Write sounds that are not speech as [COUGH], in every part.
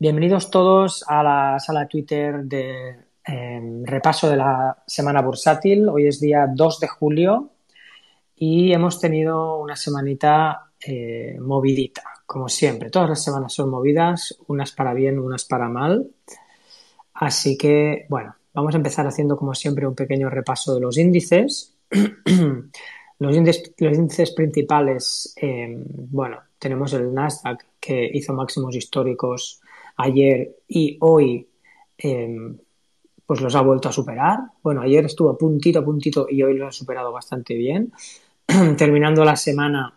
Bienvenidos todos a la sala Twitter de eh, repaso de la semana bursátil. Hoy es día 2 de julio y hemos tenido una semanita eh, movidita, como siempre. Todas las semanas son movidas, unas para bien, unas para mal. Así que, bueno, vamos a empezar haciendo como siempre un pequeño repaso de los índices. [CLEARS THROAT] los, índices principales, eh, bueno, tenemos el Nasdaq que hizo máximos históricos ayer y hoy em, pues los ha vuelto a superar. Bueno, ayer estuvo puntito a puntito y hoy lo ha superado bastante bien. [CLEARS THROAT] Terminando la semana,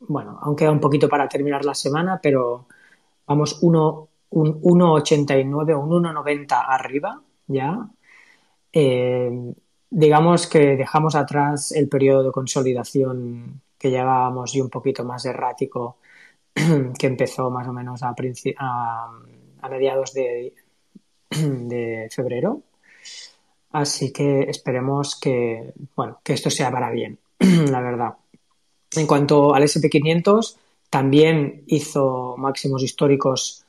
bueno, aún queda un poquito para terminar la semana, pero vamos uno, un 1,89 o un 1,90 arriba ya. Em, digamos que dejamos atrás el periodo de consolidación que llevábamos y un poquito más errático [CLEARS THROAT] que empezó más o menos a, mediados [CLEARS THROAT] de, febrero. Así que esperemos que, bueno, que esto sea para bien, [CLEARS THROAT] la verdad. En cuanto al SP500, también hizo máximos históricos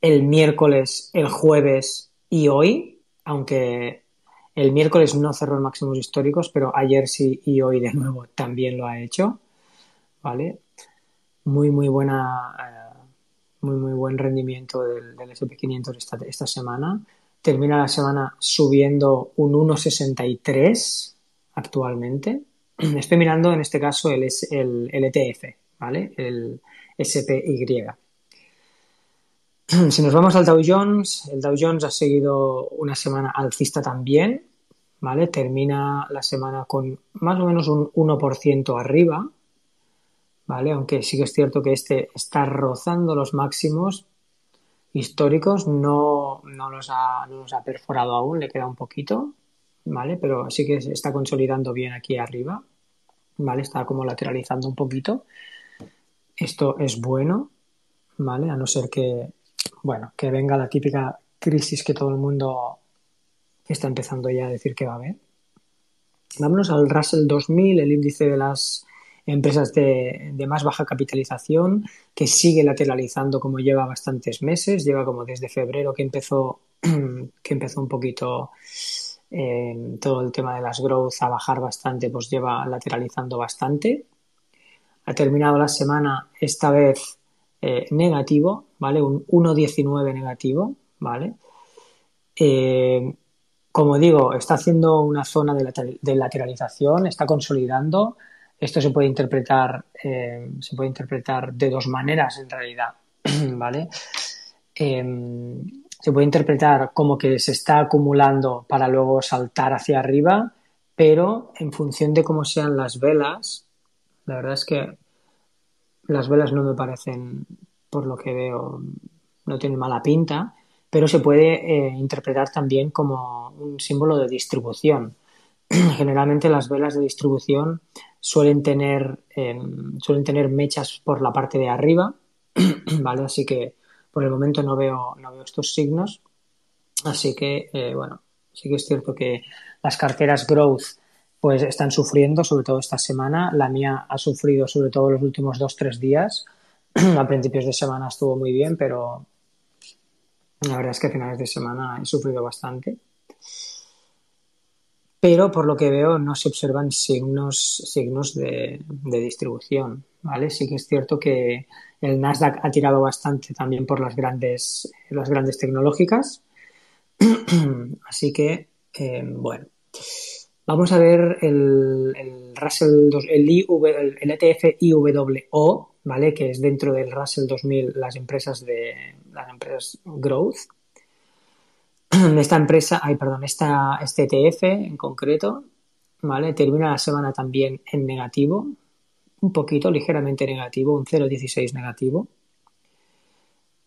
el miércoles, el jueves y hoy, aunque el miércoles no cerró máximos históricos, pero ayer sí y hoy de nuevo también lo ha hecho. ¿Vale? Muy, muy buena, eh, muy, muy buen rendimiento del, SP500 esta, esta semana. Termina la semana subiendo un 1,63 actualmente. [CLEARS THROAT] Estoy mirando en este caso el, el, el ETF, ¿vale? El SPY. [CLEARS THROAT] Si nos vamos al Dow Jones, el Dow Jones ha seguido una semana alcista también, ¿vale? Termina la semana con más o menos un 1% arriba, ¿vale? Aunque sí que es cierto que este está rozando los máximos históricos, no, los ha, ha perforado aún, le queda un poquito, ¿vale? Pero sí que está consolidando bien aquí arriba, ¿vale? Está como lateralizando un poquito. Esto es bueno, ¿vale? A no ser que, bueno, que venga la típica crisis que todo el mundo está empezando ya a decir que va a haber. Vámonos al Russell 2000, el índice de las empresas de, más baja capitalización, que sigue lateralizando como lleva bastantes meses, lleva como desde febrero que empezó, [CLEARS THROAT] que empezó un poquito eh, todo el tema de las growth a bajar bastante, pues lleva lateralizando bastante. Ha terminado la semana esta vez eh, negativo, ¿vale? Un 1,19 negativo, ¿vale? Eh, como digo, está haciendo una zona de lateralización, está consolidando, esto se puede interpretar, eh, se puede interpretar de dos maneras en realidad, [CLEARS THROAT] ¿vale? Em, se puede interpretar como que se está acumulando para luego saltar hacia arriba, pero en función de cómo sean las velas, la verdad es que las velas no me parecen, por lo que veo, no tienen mala pinta, pero se puede eh, interpretar también como un símbolo de distribución. [CLEARS THROAT] Generalmente las velas de distribución suelen tener, em, suelen tener mechas por la parte de arriba, [CLEARS THROAT] ¿vale? Así que por el momento no veo, no veo estos signos. Así que, eh, bueno, sí que es cierto que las carteras growth pues están sufriendo, sobre todo esta semana. La mía ha sufrido sobre todo los últimos dos, tres días. [CLEARS THROAT] a principios de semana estuvo muy bien, pero la verdad es que a finales de semana he sufrido bastante pero por lo que veo no se observan signos, signos de, distribución, ¿vale? Sí que es cierto que el Nasdaq ha tirado bastante también por las grandes, las grandes tecnológicas, [CLEARS THROAT] así que, eh, bueno, vamos a ver el, el Russell, el, el, ETF IWO, ¿vale? Que es dentro del Russell 2000 las empresas de las empresas Growth, [CLEARS THROAT] esta empresa, ay, perdón, esta, este ETF en concreto, ¿vale? Termina la semana también en negativo, un poquito, ligeramente negativo, un 0,16 negativo.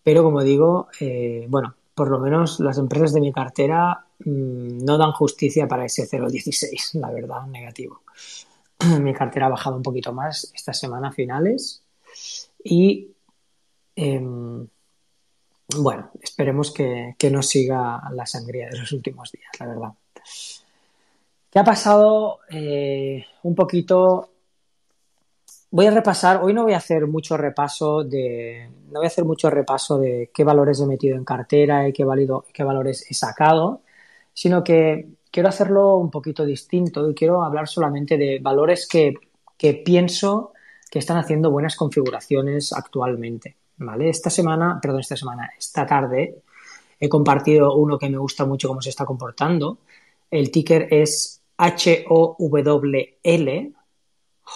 Pero como digo, eh, bueno, por lo menos las empresas de mi cartera mm, no dan justicia para ese 0,16, la verdad, negativo. [CLEARS THROAT] mi cartera ha bajado un poquito más esta semana finales y em, bueno, esperemos que, no siga la sangría de los últimos días, la verdad. ¿Qué ha pasado? Eh, un poquito voy a repasar, hoy no voy a hacer mucho repaso de, no voy a hacer mucho repaso de qué valores he metido en cartera y qué, qué valores he sacado, sino que quiero hacerlo un poquito distinto y quiero hablar solamente de valores que, que pienso que están haciendo buenas configuraciones actualmente. Esta semana, perdón, esta semana, esta tarde he compartido uno que me gusta mucho cómo se está comportando. El ticker es H-O-W-L,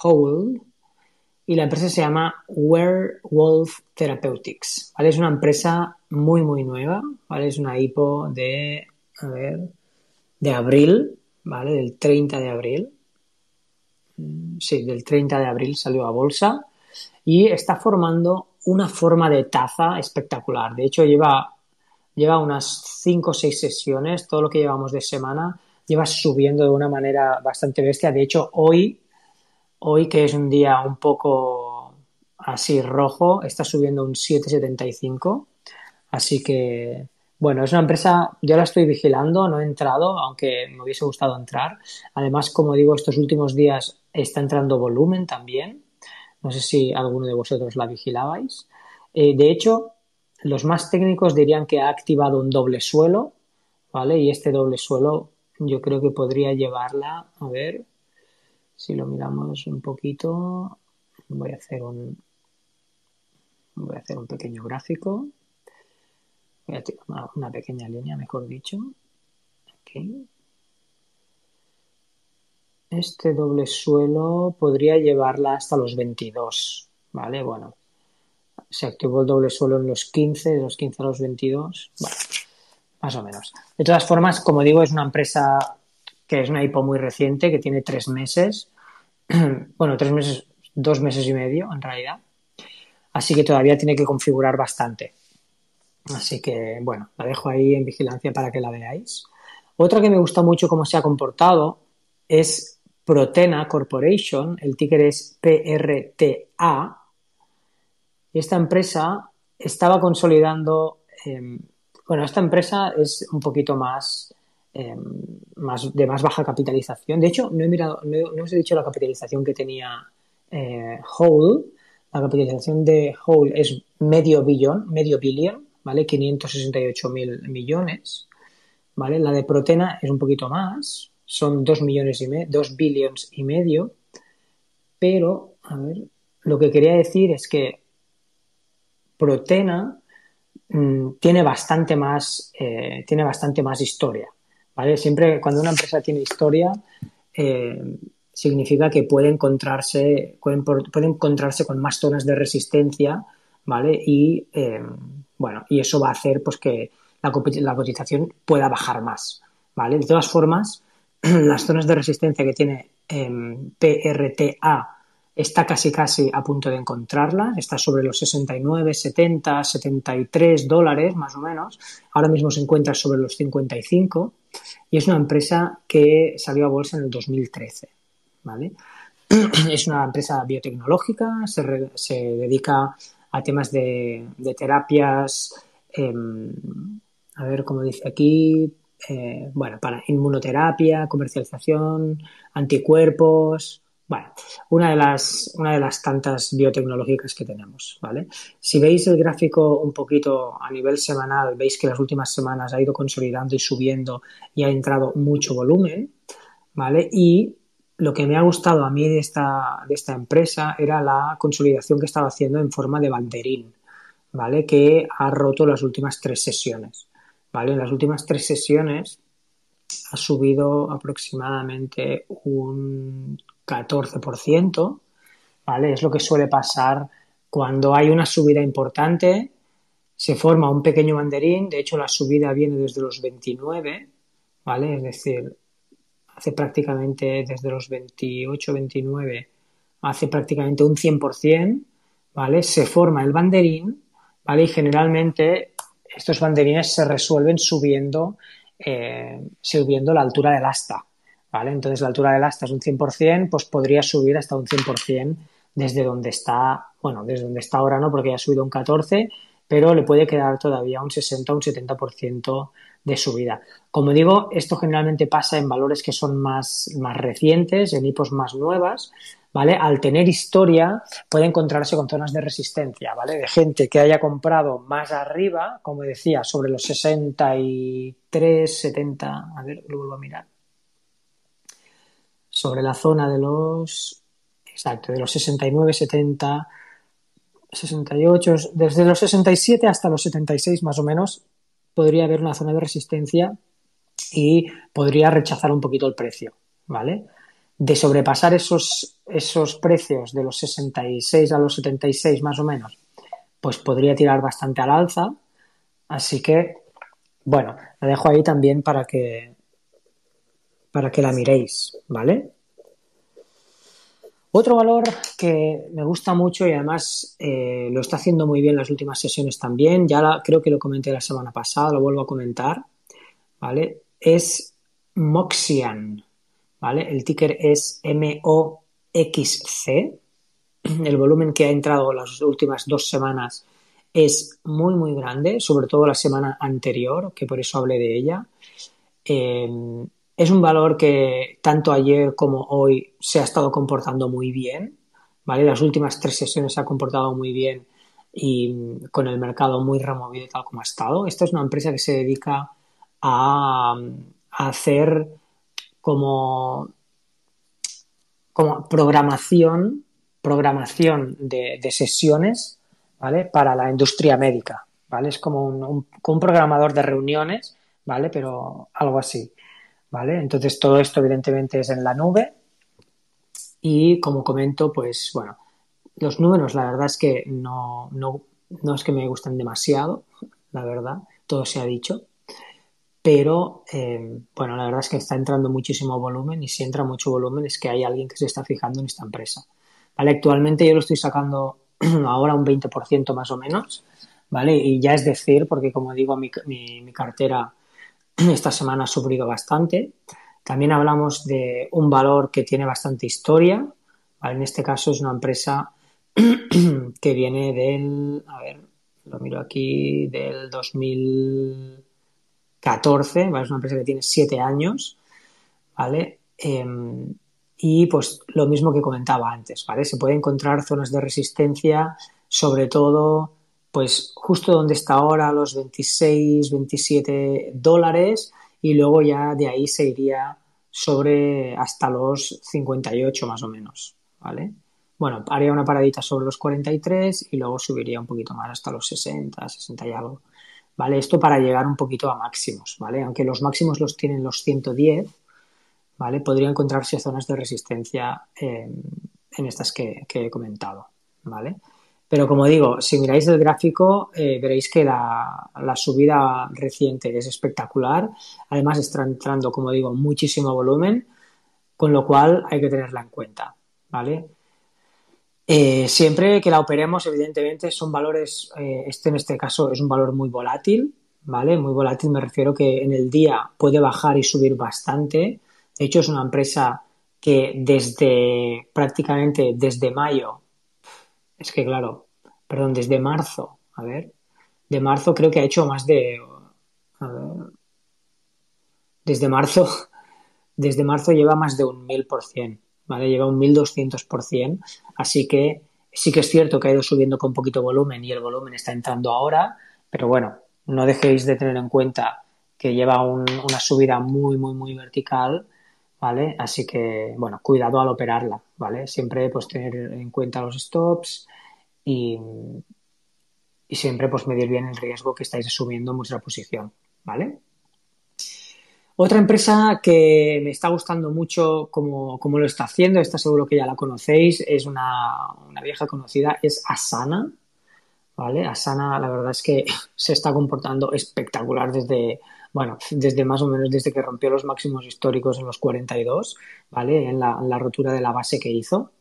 Hold, y la empresa se llama Werewolf Therapeutics. ¿vale? Es una empresa muy, muy nueva, ¿vale? Es una IPO de, a ver, de abril, ¿vale? Del 30 de abril. Mm, sí, del 30 de abril salió a bolsa y está formando una forma de taza espectacular. De hecho, lleva, lleva unas 5 o 6 sesiones, todo lo que llevamos de semana, lleva subiendo de una manera bastante bestia. De hecho, hoy Hoy, que es un día un poco así rojo, está subiendo un 7,75. Así que, bueno, es una empresa, yo la estoy vigilando, no he entrado, aunque me hubiese gustado entrar. Además, como digo, estos últimos días está entrando volumen también. No sé si alguno de vosotros la vigilabais. Eh, de hecho, los más técnicos dirían que ha activado un doble suelo, ¿vale? Y este doble suelo yo creo que podría llevarla, a ver, si lo miramos un poquito, voy a hacer un, voy a hacer un pequeño gráfico. Voy a tirar una, pequeña línea, mejor dicho. Este doble suelo podría llevarla hasta los 22, ¿vale? Bueno, se activó el doble suelo en los 15, de los 15 a los 22, bueno, más o menos. De todas formas, como digo, es una empresa que es una IPO muy reciente, que tiene tres meses. [CLEARS THROAT] bueno, tres meses, dos meses y medio en realidad. Así que todavía tiene que configurar bastante. Así que, bueno, la dejo ahí en vigilancia para que la veáis. Otra que me gusta mucho cómo se ha comportado es Protena Corporation, el ticker es PRTA. Esta empresa estaba consolidando, em, bueno, esta empresa es un poquito más Em, más, de más baja capitalización. De hecho, no he mirado, no, os he dicho la capitalización que tenía eh. La capitalización de Whole es medio billón, medio billón, ¿vale? 568 mil millones, ¿vale? La de Protena es un poquito más, son 2 millones y medio, 2 billions y medio, pero, a ver, lo que quería decir es que Protena mm, tiene bastante más, eh, tiene bastante más historia, Siempre cuando una empresa tiene historia, eh, significa que puede encontrarse, pueden, encontrarse con más zonas de resistencia, ¿vale? Y, eh, bueno, y eso va a hacer pues, que la, cotización pueda bajar más, ¿vale? De todas formas, [CLEARS THROAT] las zonas de resistencia que tiene eh, PRTA está casi casi a punto de encontrarla, está sobre los 69, 70, 73 dólares más o menos, ahora mismo se encuentra sobre los 55 y es una empresa que salió a bolsa en el 2013, ¿vale? [CLEARS THROAT] Es una empresa biotecnológica, se, dedica a temas de, terapias, em, a ver cómo dice aquí, eh, bueno, para inmunoterapia, comercialización, anticuerpos, una de las, una de las tantas biotecnológicas que tenemos, ¿vale? Si veis el gráfico un poquito a nivel semanal, veis que las últimas semanas ha ido consolidando y subiendo y ha entrado mucho volumen, ¿vale? Y lo que me ha gustado a mí de esta, de esta empresa era la consolidación que estaba haciendo en forma de banderín, ¿vale? Que ha roto las últimas tres sesiones, ¿vale? En las últimas tres sesiones ha subido aproximadamente un 14%, ¿vale? Es lo que suele pasar cuando hay una subida importante, se forma un pequeño banderín, de hecho la subida viene desde los 29, ¿vale? Es decir, hace prácticamente desde los 28, 29, hace prácticamente un 100%, ¿vale? Se forma el banderín, ¿vale? Y generalmente estos banderines se resuelven subiendo, eh, subiendo la altura del asta, entonces la altura del asta es un 100%, pues podría subir hasta un 100% desde donde está, bueno, desde donde está ahora no, porque ya ha subido un 14, pero le puede quedar todavía un 60 o un 70% de subida. Como digo, esto generalmente pasa en valores que son más, más recientes, en hipos más nuevas, ¿vale? Al tener historia puede encontrarse con zonas de resistencia, ¿vale? De gente que haya comprado más arriba, como decía, sobre los 63, 70, a ver, lo vuelvo a mirar. Sobre la zona de los, exacto, de los 69, 70, 68, desde los 67 hasta los 76 más o menos, podría haber una zona de resistencia y podría rechazar un poquito el precio, ¿vale? De sobrepasar esos, esos precios de los 66 a los 76 más o menos, pues podría tirar bastante al alza. Así que, bueno, la dejo ahí también para que, para que la miréis, ¿vale? Otro valor que me gusta mucho y además eh, lo está haciendo muy bien las últimas sesiones también, ya creo que lo comenté la semana pasada, lo vuelvo a comentar, ¿vale? Es Moxian, ¿vale? El ticker es M-O-X-C. El volumen que ha entrado las últimas dos semanas es muy, muy grande, sobre todo la semana anterior, que por eso hablé de ella. Eh, es un valor que tanto ayer como hoy se ha estado comportando muy bien, ¿vale? Las últimas tres sesiones se ha comportado muy bien y con el mercado muy removido tal como ha estado. Esta es una empresa que se dedica a, hacer como, como programación, programación de, sesiones, ¿vale? Para la industria médica, ¿vale? Es como un, un programador de reuniones, ¿vale? Pero algo así. ¿Vale? Entonces todo esto evidentemente es en la nube y como comento, pues bueno, los números la verdad es que no, no, no es que me gusten demasiado, la verdad, todo se ha dicho, pero eh, bueno, la verdad es que está entrando muchísimo volumen y si entra mucho volumen es que hay alguien que se está fijando en esta empresa. ¿Vale? Actualmente yo lo estoy sacando [CLEARS THROAT] ahora un 20% más o menos, ¿vale? Y ya es decir, porque como digo, mi, mi, mi cartera [CLEARS THROAT] esta semana ha sufrido bastante. También hablamos de un valor que tiene bastante historia. En este caso es una empresa [CLEARS THROAT] que viene del, a ver, lo miro aquí, del 2014, es una empresa que tiene siete años, ¿vale? Em, y pues lo mismo que comentaba antes, ¿vale? Se puede encontrar zonas de resistencia, sobre todo pues justo donde está ahora, los 26, 27 dólares, y luego ya de ahí se iría sobre hasta los 58 más o menos, ¿vale? Bueno, haría una paradita sobre los 43 y luego subiría un poquito más hasta los 60, 60 y algo, ¿vale? Esto para llegar un poquito a máximos, ¿vale? Aunque los máximos los tienen los 110, ¿vale? Podría encontrarse zonas de resistencia en estas que, que he comentado, ¿vale? Pero como digo, si miráis el gráfico, eh, veréis que la, subida reciente es espectacular. Además, está entrando, como digo, muchísimo volumen, con lo cual hay que tenerla en cuenta. ¿Vale? Eh, siempre que la operemos, evidentemente, son valores, eh, este en este caso es un valor muy volátil, ¿vale? Muy volátil me refiero que en el día puede bajar y subir bastante. De hecho, es una empresa que desde prácticamente desde mayo es que claro, perdón, desde marzo, a ver, de marzo creo que ha hecho más de, desde marzo, [LAUGHS] desde marzo lleva más de un mil por cien, ¿vale? Lleva un mil doscientos por cien, así que sí que es cierto que ha ido subiendo con poquito volumen y el volumen está entrando ahora, pero bueno, no dejéis de tener en cuenta que lleva una subida muy, muy, muy vertical, ¿vale? Así que, bueno, cuidado al operarla, ¿vale? Siempre pues tener en cuenta los stops y, y siempre pues medir bien el riesgo que estáis asumiendo en vuestra posición, ¿vale? Otra empresa que me está gustando mucho como, lo está haciendo, está seguro que ya la conocéis, es una, una, vieja conocida, es Asana, ¿vale? Asana la verdad es que [LAUGHS] se está comportando espectacular desde, bueno, desde más o menos desde que rompió los máximos históricos en los 42, ¿vale? En la, rotura de la base que hizo.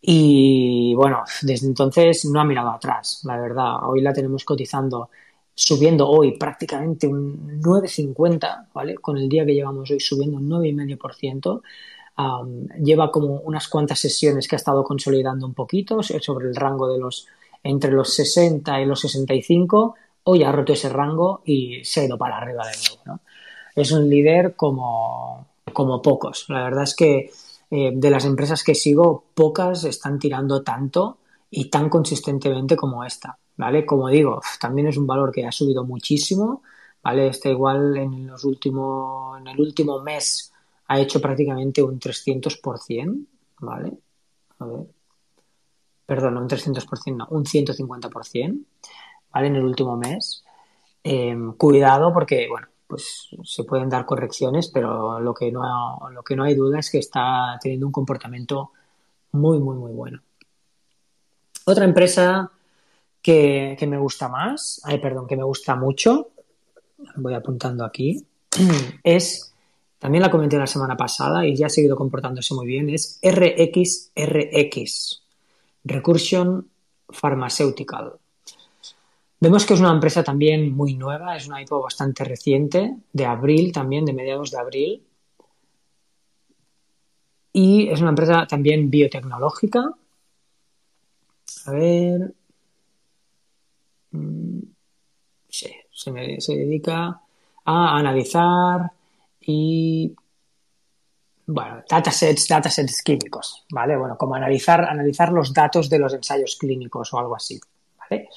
Y bueno, desde entonces no ha mirado atrás, la verdad. Hoy la tenemos cotizando, subiendo hoy prácticamente un 9,50, ¿vale? Con el día que llevamos hoy subiendo un 9,5%. Um, lleva como unas cuantas sesiones que ha estado consolidando un poquito sobre el rango de los entre los 60 y los 65, hoy ha roto ese rango y se ha ido para arriba de nuevo. ¿no? Es un líder como, como pocos. La verdad es que eh, de las empresas que sigo, pocas están tirando tanto y tan consistentemente como esta. ¿Vale? Como digo, también es un valor que ha subido muchísimo. ¿Vale? Está igual en los últimos, en el último mes ha hecho prácticamente un 300%, ¿vale? A ver. Perdón, un 300%, no, un 150%, En el último mes. Em, cuidado porque, bueno, pues se pueden dar correcciones, pero lo que no, lo que no hay duda es que está teniendo un comportamiento muy, muy, muy bueno. Otra empresa que, que me gusta más, ay, perdón, que me gusta mucho, voy apuntando aquí, [CLEARS THROAT] es también la comenté la semana pasada y ya ha seguido comportándose muy bien, es RXRX, Recursion Pharmaceutical. Vemos que es una empresa también muy nueva, es una IPO bastante reciente, de abril también, de mediados de abril. Y es una empresa también biotecnológica. A ver. Mm, sí, se, se dedica a analizar y bueno, datasets, datasets químicos, ¿vale? Bueno, como analizar, analizar los datos de los ensayos clínicos o algo así, ¿vale?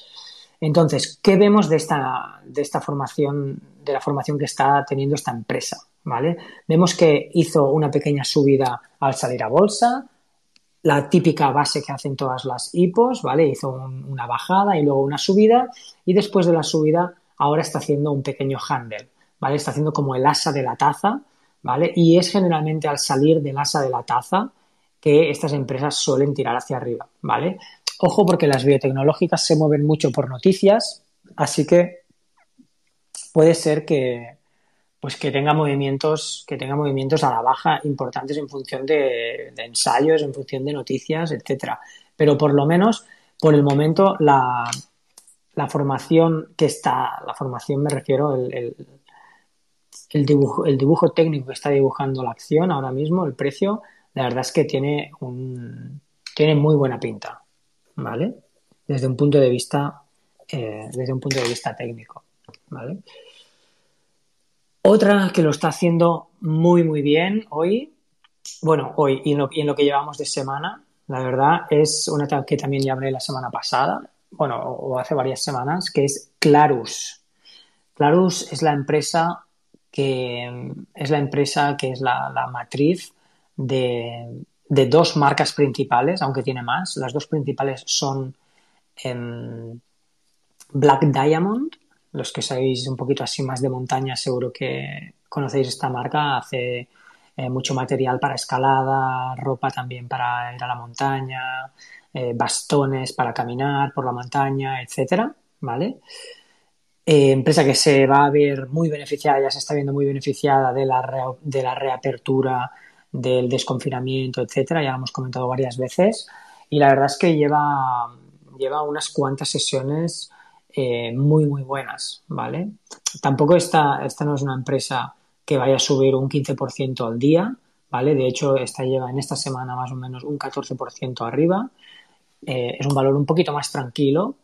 Entonces, ¿qué vemos de esta, de esta formación, de la formación que está teniendo esta empresa? ¿Vale? Vemos que hizo una pequeña subida al salir a bolsa, la típica base que hacen todas las hipos, ¿vale? Hizo una bajada y luego una subida, y después de la subida ahora está haciendo un pequeño handle. ¿vale? Está haciendo como el asa de la taza, ¿vale? Y es generalmente al salir del asa de la taza que estas empresas suelen tirar hacia arriba, ¿vale? Ojo porque las biotecnológicas se mueven mucho por noticias, así que puede ser que pues que tenga movimientos, que tenga movimientos a la baja importantes en función de, ensayos, en función de noticias, etcétera. Pero por lo menos, por el momento, la, formación que está, la formación me refiero, el, el dibujo, el dibujo técnico que está dibujando la acción ahora mismo, el precio, la verdad es que tiene un tiene muy buena pinta, ¿vale? Desde un punto de vista eh, desde un punto de vista técnico, ¿vale? Otra que lo está haciendo muy muy bien hoy, bueno, hoy y en lo, y en lo que llevamos de semana, la verdad es una que también ya hablé la semana pasada, bueno, o hace varias semanas, que es Clarus. Clarus es la empresa que es la empresa que es la, matriz de, dos marcas principales, aunque tiene más. Las dos principales son em, Black Diamond, los que sabéis un poquito así más de montaña seguro que conocéis esta marca, hace eh, mucho material para escalada, ropa también para ir a la montaña, eh, bastones para caminar por la montaña, etcétera, ¿vale? Eh, empresa que se va a ver muy beneficiada, ya se está viendo muy beneficiada de la, de la reapertura, del desconfinamiento, etcétera, ya lo hemos comentado varias veces. Y la verdad es que lleva, lleva unas cuantas sesiones eh, muy, muy buenas, ¿vale? Tampoco esta, esta no es una empresa que vaya a subir un 15% al día, ¿vale? De hecho, esta lleva en esta semana más o menos un 14% arriba. Eh, es un valor un poquito más tranquilo,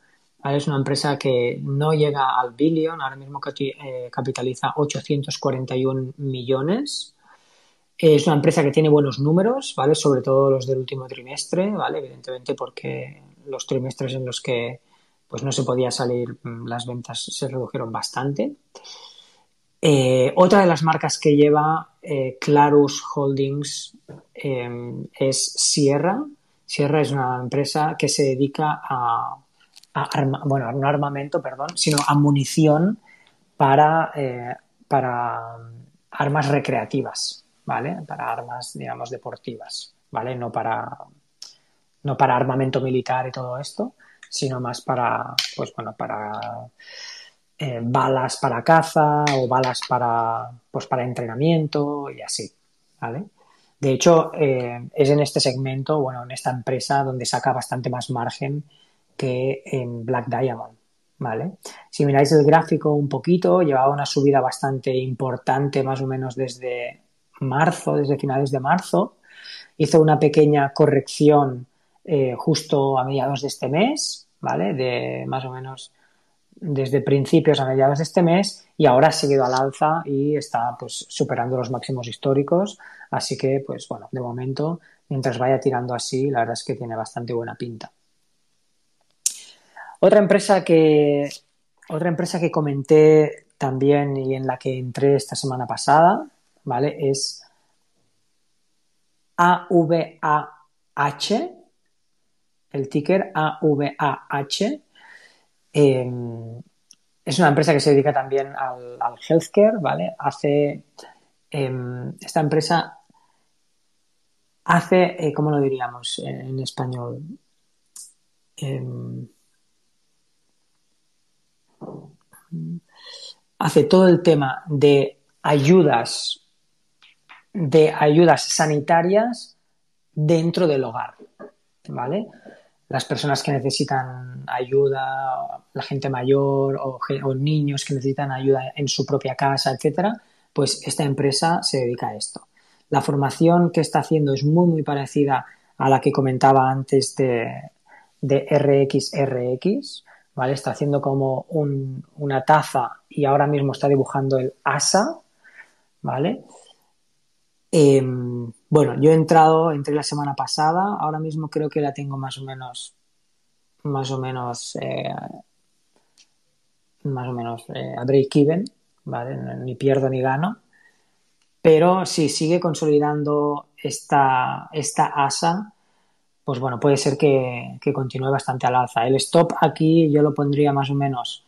es una empresa que no llega al billion, ahora mismo eh, capitaliza 841 millones. Es una empresa que tiene buenos números, ¿vale? Sobre todo los del último trimestre, ¿vale? Evidentemente porque los trimestres en los que pues no se podía salir, mm, las ventas se redujeron bastante. Eh, otra de las marcas que lleva eh, Clarus Holdings es Sierra. Sierra es una empresa que se dedica a bueno, no armamento, perdón, sino a munición para, eh, para armas recreativas, ¿vale? Para armas, digamos, deportivas, ¿vale? No para, no para armamento militar y todo esto, sino más para, pues bueno, para eh, balas para caza o balas para, pues para entrenamiento y así, ¿vale? De hecho, eh, es en este segmento, bueno, en esta empresa donde saca bastante más margen que en Black Diamond. ¿Vale? Si miráis el gráfico un poquito, llevaba una subida bastante importante, más o menos desde marzo, desde finales de marzo. Hizo una pequeña corrección eh, justo a mediados de este mes, ¿vale? De más o menos desde principios a mediados de este mes y ahora ha seguido al alza y está pues superando los máximos históricos. Así que, pues bueno, de momento, mientras vaya tirando así, la verdad es que tiene bastante buena pinta. Otra empresa que, otra empresa que comenté también y en la que entré esta semana pasada, ¿vale? Es AVAH, el ticker AVAH. Em, es una empresa que se dedica también al, healthcare, ¿vale? Hace. Em, esta empresa hace, eh, ¿cómo lo diríamos en español? Em, hace todo el tema de ayudas de ayudas sanitarias dentro del hogar, ¿vale? Las personas que necesitan ayuda, la gente mayor o, niños que necesitan ayuda en su propia casa, etcétera, pues esta empresa se dedica a esto. La formación que está haciendo es muy, muy parecida a la que comentaba antes de, de RXRX, ¿vale? Está haciendo como una taza y ahora mismo está dibujando el asa, ¿vale? Em, bueno, yo he entrado, entré la semana pasada, ahora mismo creo que la tengo más o menos, más o menos, eh, más o menos eh, a break-even, ¿vale? Ni pierdo ni gano. Pero si sigue consolidando esta, esta asa, pues bueno, puede ser que, continúe bastante al alza. El stop aquí yo lo pondría más o menos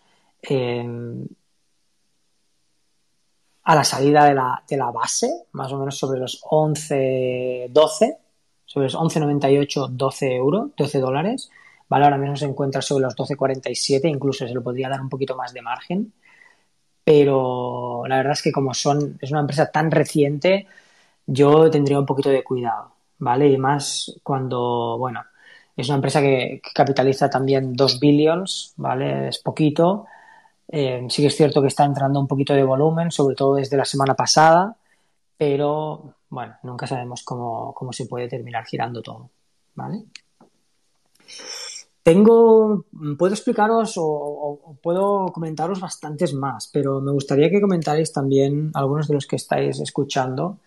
a la salida de la, de la, base, más o menos sobre los 11, 12, sobre los 11,98, 12 euros, 12 dólares. Vale, ahora mismo se encuentra sobre los 12,47, incluso se lo podría dar un poquito más de margen. Pero la verdad es que como son, es una empresa tan reciente, yo tendría un poquito de cuidado. ¿vale? Y más cuando, bueno, es una empresa que, capitaliza también 2 billions, ¿vale? Es poquito. Eh, sí que es cierto que está entrando un poquito de volumen, sobre todo desde la semana pasada, pero bueno, nunca sabemos cómo, se puede terminar girando todo, ¿vale? Tengo, puedo explicaros o, puedo comentaros bastantes más, pero me gustaría que comentarais también algunos de los que estáis escuchando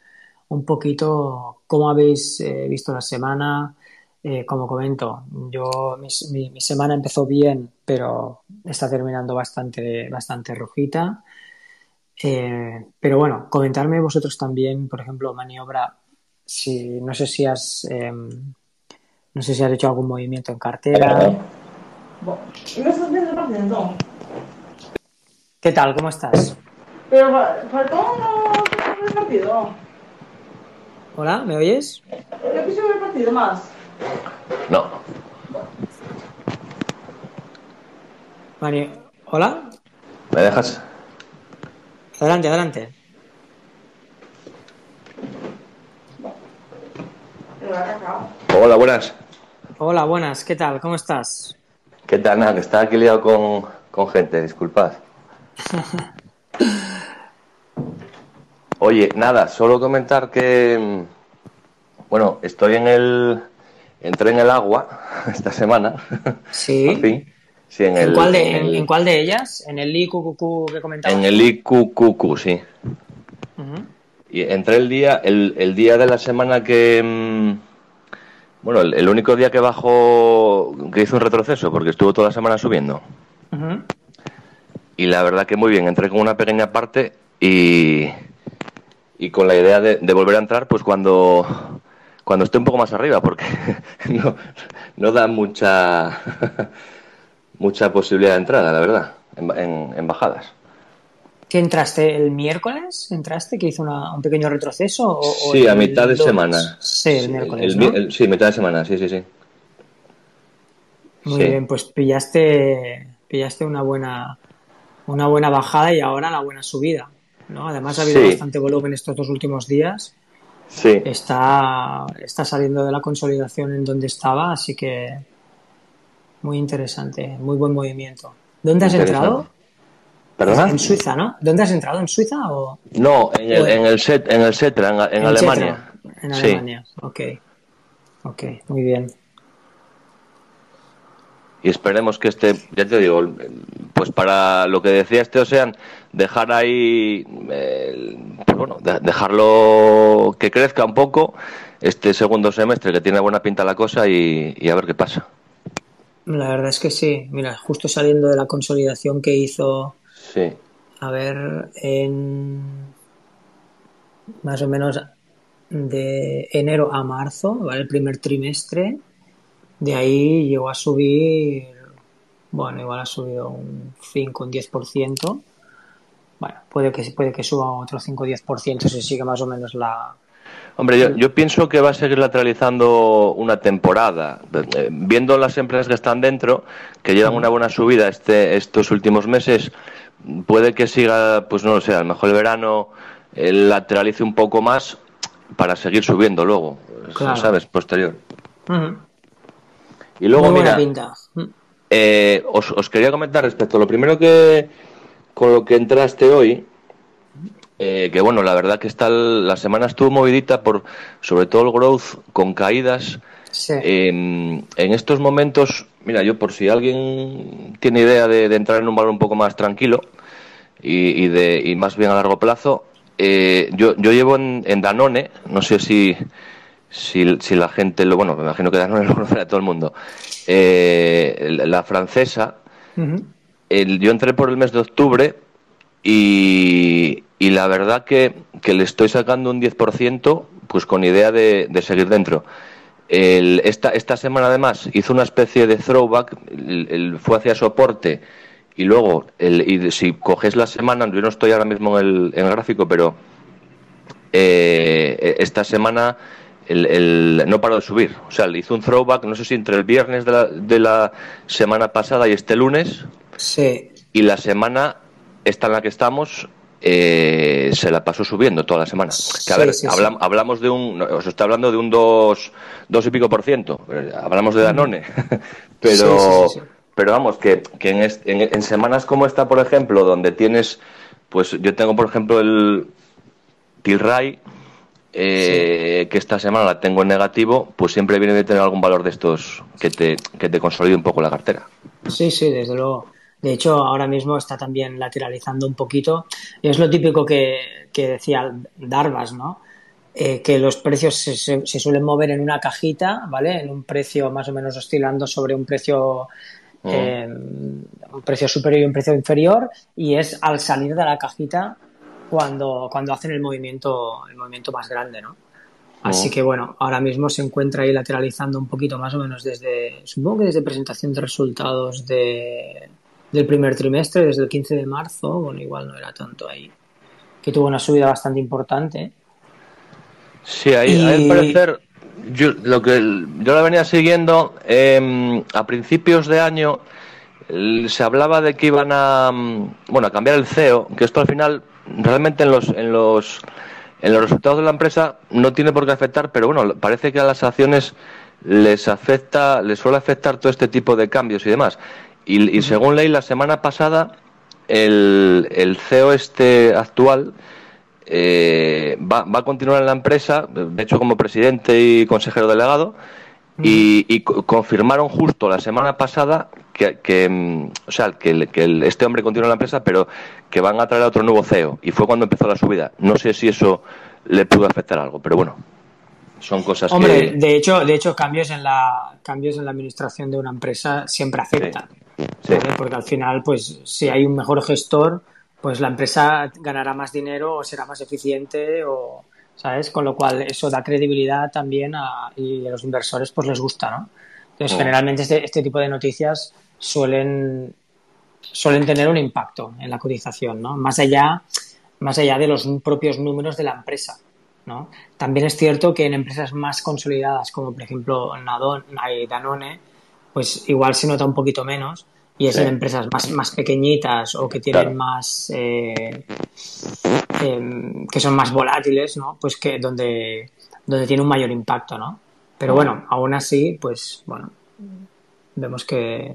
un poquito cómo habéis eh, visto la semana. Eh, como comento, yo mi, semana empezó bien, pero está terminando bastante, bastante rojita. Eh, pero bueno, comentarme vosotros también, por ejemplo, maniobra, si no sé si has em, no sé si has hecho algún movimiento en cartera. ¿Qué tal? ¿Cómo estás? Pero faltó un partido. Hola, ¿me oyes? Yo quise ver el partido más. No. Mani, ¿hola? ¿Me dejas? Adelante, adelante. Hola, buenas. Hola, buenas, ¿qué tal? ¿Cómo estás? ¿Qué tal? Nada, que estaba aquí liado con, con gente, disculpad. [LAUGHS] Oye, nada, solo comentar que, mm, bueno, estoy en el, entré en el agua [LAUGHS] esta semana. Sí. [LAUGHS] en, el, cuál de, en, cuál de ellas? ¿En el IQQQ que comentabas? En el IQQQ, sí. Y entré el día, el, día de la semana que, mm, bueno, el, único día que bajó, que hizo un retroceso, porque estuvo toda la semana subiendo. Y la verdad que muy bien, entré con una pequeña parte y y con la idea de, volver a entrar pues cuando, cuando esté un poco más arriba, porque [LAUGHS] no, no da mucha, [LAUGHS] mucha posibilidad de entrada, la verdad, en, bajadas. ¿Qué entraste el miércoles? ¿Entraste que hizo un pequeño retroceso? O, sí, a mitad de semana. Sí, el miércoles. sí, mitad de semana, sí, sí, sí. Muy bien, pues pillaste, pillaste una buena, una buena bajada y ahora la buena subida. Además ha habido bastante volumen estos dos últimos días. Sí. Está, está saliendo de la consolidación en donde estaba, así que muy interesante, muy buen movimiento. ¿Dónde has entrado? ¿Perdona? En Suiza, ¿no? ¿Dónde has entrado? ¿En Suiza o...? No, en el, en el, set, en el Setra, en, Alemania. En Alemania, ok. Ok, muy bien. y esperemos que este, ya te digo, pues para lo que decía este Ocean, dejar ahí, eh, pues bueno, dejarlo que crezca un poco este segundo semestre, que tiene buena pinta la cosa y, a ver qué pasa. La verdad es que sí, mira, justo saliendo de la consolidación que hizo, sí. a ver, en más o menos de enero a marzo, ¿vale? el primer trimestre, de ahí llegó a subir, bueno, igual ha subido un 5, un 10%. Bueno, puede que, puede que suba otro 5 o 10% si sigue más o menos la, Hombre, yo, yo, pienso que va a seguir lateralizando una temporada. Eh, viendo las empresas que están dentro, que llevan una buena subida este, estos últimos meses, puede que siga, pues no lo sé, a lo mejor el verano eh, lateralice un poco más para seguir subiendo luego, ¿sabes? Posterior. Y luego, mira, mm. eh, os, os, quería comentar respecto a lo primero que con lo que entraste hoy, eh, que bueno, la verdad que está la semana estuvo movidita por sobre todo el growth con caídas. en estos momentos, mira, yo por si alguien tiene idea de, entrar en un valor un poco más tranquilo y, de, y más bien a largo plazo, eh, yo, yo llevo en, Danone, no sé si, si, si, la gente lo, bueno, me imagino que Danone [LAUGHS] lo conocerá a todo el mundo, eh, la francesa, yo entré por el mes de octubre y, la verdad que, le estoy sacando un 10% pues con idea de, seguir dentro. esta, esta semana además hizo una especie de throwback, el, fue hacia soporte y luego el, y si coges la semana, yo no estoy ahora mismo en el, en el gráfico, pero eh, esta semana el, no paró de subir. O sea, le hizo un throwback, no sé si entre el viernes de la, de la semana pasada y este lunes. Sí. Y la semana, esta en la que estamos, eh, se la pasó subiendo toda la semana. Que a ver, hablamos de un, os está hablando de un 2, dos y pico por ciento, hablamos de Danone, [LAUGHS] pero, pero vamos, que, en, semanas como esta, por ejemplo, donde tienes, pues yo tengo, por ejemplo, el Tilray, eh, que esta semana la tengo en negativo, pues siempre viene de tener algún valor de estos que te, que te consolide un poco la cartera. Sí, sí, desde luego. De hecho, ahora mismo está también lateralizando un poquito. Es lo típico que, decía Darvas, ¿no? Eh, que los precios se, suelen mover en una cajita, ¿vale? En un precio más o menos oscilando sobre un precio mm. eh, un precio superior y un precio inferior y es al salir de la cajita cuando, cuando hacen el movimiento el movimiento más grande, ¿no? Así mm. que bueno, ahora mismo se encuentra ahí lateralizando un poquito más o menos desde, supongo que desde presentación de resultados de, del primer trimestre, desde el 15 de marzo, bueno, igual no era tanto ahí, que tuvo una subida bastante importante. Sí, ahí, al parecer, yo, lo que yo la venía siguiendo, em, a principios de año se hablaba de que iban a, mm, bueno, a cambiar el CEO, que esto al final, realmente en los, en los, en los resultados de la empresa no tiene por qué afectar, pero bueno, parece que a las acciones les afecta, les suele afectar todo este tipo de cambios y demás. Y, según leí la semana pasada, el, el CEO este actual eh, va, va, a continuar en la empresa, de hecho como presidente y consejero delegado, y, confirmaron justo la semana pasada que, que mm, o sea, que, que este hombre continúa en la empresa, pero que van a traer a otro nuevo CEO. Y fue cuando empezó la subida. No sé si eso le pudo afectar algo, pero bueno son cosas Hombre, de hecho, de hecho cambios en la cambios en la administración de una empresa siempre afectan. Porque al final, pues, si hay un mejor gestor, pues la empresa ganará más dinero o será más eficiente o, ¿sabes? Con lo cual eso da credibilidad también a, y a los inversores pues les gusta, ¿no? Entonces, generalmente este, este, tipo de noticias suelen, suelen tener un impacto en la cotización, ¿no? Más allá, más allá de los propios números de la empresa, ¿no? También es cierto que en empresas más consolidadas, como por ejemplo Danone, pues igual se nota un poquito menos y es en empresas más, más pequeñitas o que tienen más eh, em, que son más volátiles no pues que donde donde tiene un mayor impacto no pero bueno aún así pues bueno vemos que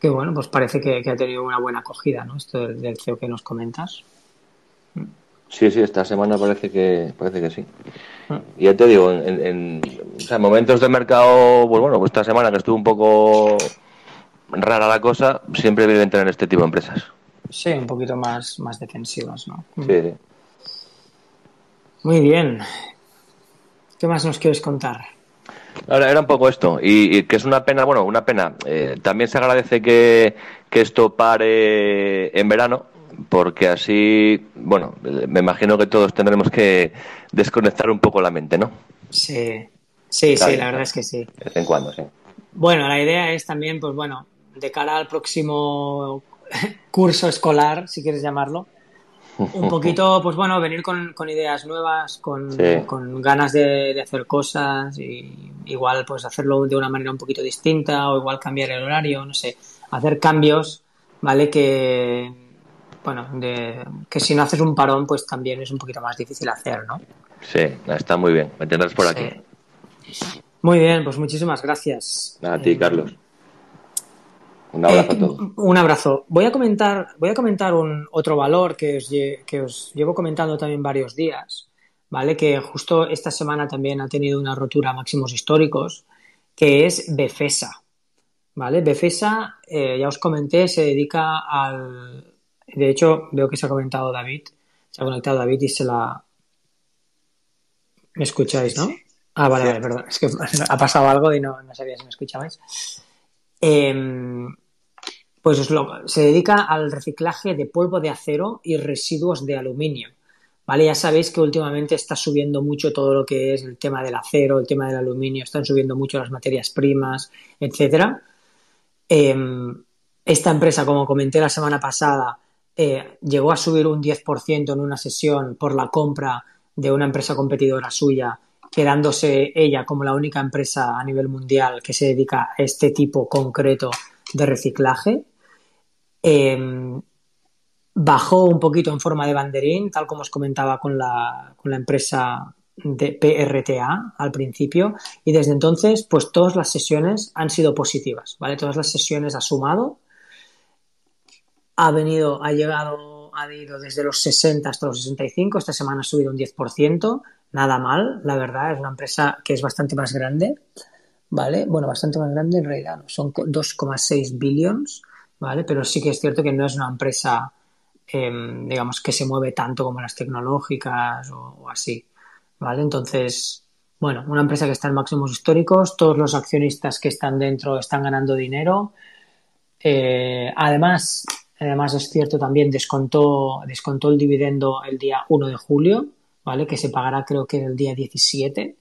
que bueno pues parece que, ha tenido una buena acogida no esto del, del CEO que nos comentas Sí, sí, esta semana parece que parece que sí. Ah. Y ya te digo, en, en- o sea, momentos de mercado, pues bueno, pues esta semana que estuvo un poco rara la cosa, siempre deben tener este tipo de empresas. Sí, un poquito más, más defensivas, ¿no? Sí, sí. Muy bien. ¿Qué más nos quieres contar? Ahora, era un poco esto, y, y que es una pena, bueno, una pena. eh, también se agradece que, que esto pare en verano, porque así, bueno, me imagino que todos tendremos que desconectar un poco la mente, ¿no? Sí, sí, sí, la verdad es que sí. De vez en cuando, sí. Bueno, la idea es también, pues bueno, de cara al próximo curso escolar, si quieres llamarlo, un poquito, [LAUGHS] pues bueno, venir con, con ideas nuevas, con, Sí. con ganas de, de hacer cosas y igual pues hacerlo de una manera un poquito distinta o igual cambiar el horario, no sé, hacer cambios, ¿vale? Que, bueno, de, que si no haces un parón, pues también es un poquito más difícil hacer, ¿no? Sí, está muy bien. Me tendrás por Sí. aquí. Muy bien, pues muchísimas gracias. A ti, Eh, Carlos. Un abrazo Eh, a todos. Un abrazo. Voy a comentar, voy a comentar un otro valor que os, lle- que os llevo comentando también varios días, ¿vale? Que justo esta semana también ha tenido una rotura a máximos históricos, que es Befesa, ¿vale? Befesa, eh, ya os comenté, se dedica al... De hecho, veo que se ha comentado David, se ha conectado David y se la... ¿Me escucháis, no? Ah, vale, vale, perdón. Es que [LAUGHS] ha pasado algo y no, no sabía si me escuchabais. Em, pues os lo- se dedica al reciclaje de polvo de acero y residuos de aluminio. ¿Vale? Ya sabéis que últimamente está subiendo mucho todo lo que es el tema del acero, el tema del aluminio, están subiendo mucho las materias primas, etcétera. Em, esta empresa, como comenté la semana pasada, eh, llegó a subir un 10% en una sesión por la compra de una empresa competidora suya, quedándose ella como la única empresa a nivel mundial que se dedica a este tipo concreto de reciclaje. Em, bajó un poquito en forma de banderín, tal como os comentaba con la, con la empresa de PRTA al principio, y desde entonces, pues todas las sesiones han sido positivas, ¿vale? Todas las sesiones ha sumado, ha venido, ha llegado, ha ido desde los 60 hasta los 65, esta semana ha subido un 10%, nada mal, la verdad, es una empresa que es bastante más grande, ¿vale? Bueno, bastante más grande en realidad, ¿no? son co- 2,6 billions, ¿vale? Pero sí que es cierto que no es una empresa, em, digamos, que se mueve tanto como las tecnológicas o, o así, ¿vale? Entonces, bueno, una empresa que está en máximos históricos, todos los accionistas que están dentro están ganando dinero. Eh, además, además es cierto también descontó, descontó el dividendo el día 1 de julio, ¿vale? Que se pagará creo que el día 17.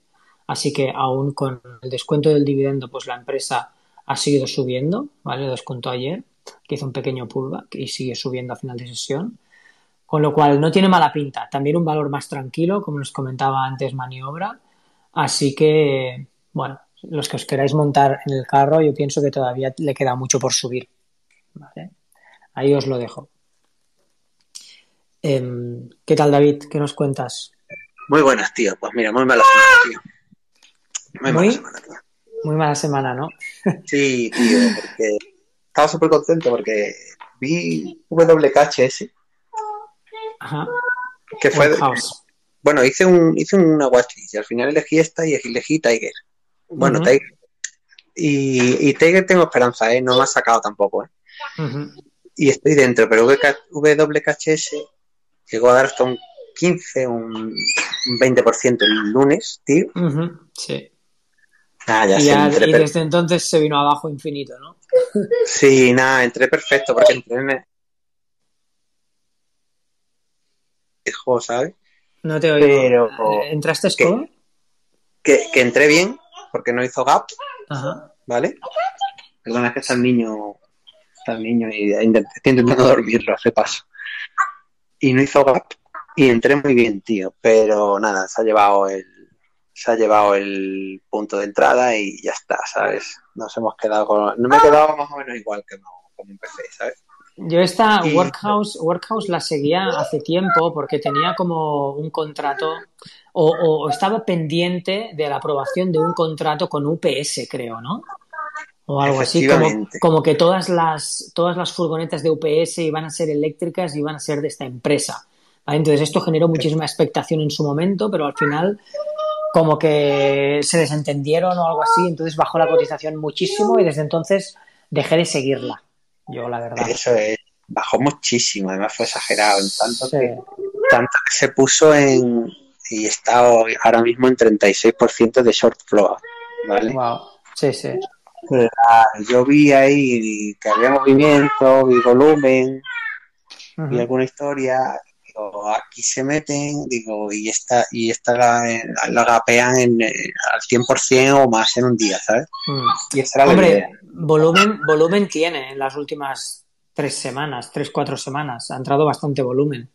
Así que aún con el descuento del dividendo, pues la empresa ha seguido subiendo, ¿vale? Descontó ayer, que hizo un pequeño pullback y sigue subiendo a final de sesión. Con lo cual no tiene mala pinta. También un valor más tranquilo, como nos comentaba antes Maniobra. Así que, bueno, los que os queráis montar en el carro, yo pienso que todavía le queda mucho por subir. ¿vale? Ahí os lo dejo. Em, ¿Qué tal, David? ¿Qué nos cuentas? Muy buenas, tío. Pues mira, muy mala semana, tío. Muy mala semana, tío. Muy mala semana, ¿no? [LAUGHS] Sí, tío, porque estaba súper contento porque vi WKHS, Ajá. que fue, bueno, hice un hice una watchlist y al final elegí esta y elegí Tiger. Bueno. Tiger. Y, y Tiger tengo esperanza, ¿eh? No me ha sacado tampoco, ¿eh? Ujú. Y estoy dentro, pero WK WKHS llegó a dar hasta un 15, un, un 20% el lunes, tío. Sí. Ah, ya Y, ya- y desde entonces se vino abajo infinito, ¿no? Sí, nada, entré perfecto porque entré en el... Hijo, ¿sabes? No te oigo. Pero- ¿Entraste. Que, que entré bien porque no hizo gap, Ajá. ¿vale? Perdona, es que está el niño, el niño y estoy intentando [LAUGHS] dormirlo, hace paso. Y no hizo gap y entré muy bien, tío, pero nada, se ha llevado el se ha llevado el punto de entrada y ya está, ¿sabes? Nos hemos quedado con... No me he quedado más o menos igual que no, como empecé, ¿sabes? Yo esta Y- Workhouse, Workhouse la seguía hace tiempo porque tenía como un contrato o, o estaba pendiente de la aprobación de un contrato con UPS, creo, ¿no? O algo así, como, que todas las, todas las furgonetas de UPS iban a ser eléctricas y iban a ser de esta empresa, ¿vale? Entonces esto generó muchísima expectación en su momento, pero al final como que se desentendieron o algo así, entonces bajó la cotización muchísimo y desde entonces dejé de seguirla. Yo, la verdad. Eso es, bajó muchísimo, además fue exagerado, en tanto, Sí. que, tanto que se puso en, y está ahora mismo en 36% de short flow, ¿vale? Wow. Sí, sí. Yo vi ahí que había movimiento, vi volumen, vi Ujú. alguna historia, digo, aquí se meten, digo, y esta, y esta la, la gapean en, eh, al 100% o más en un día, ¿sabes? Mm. Y esa era la Hombre, idea. volumen, volumen tiene en las últimas tres semanas, tres, cuatro semanas. Ha entrado bastante volumen.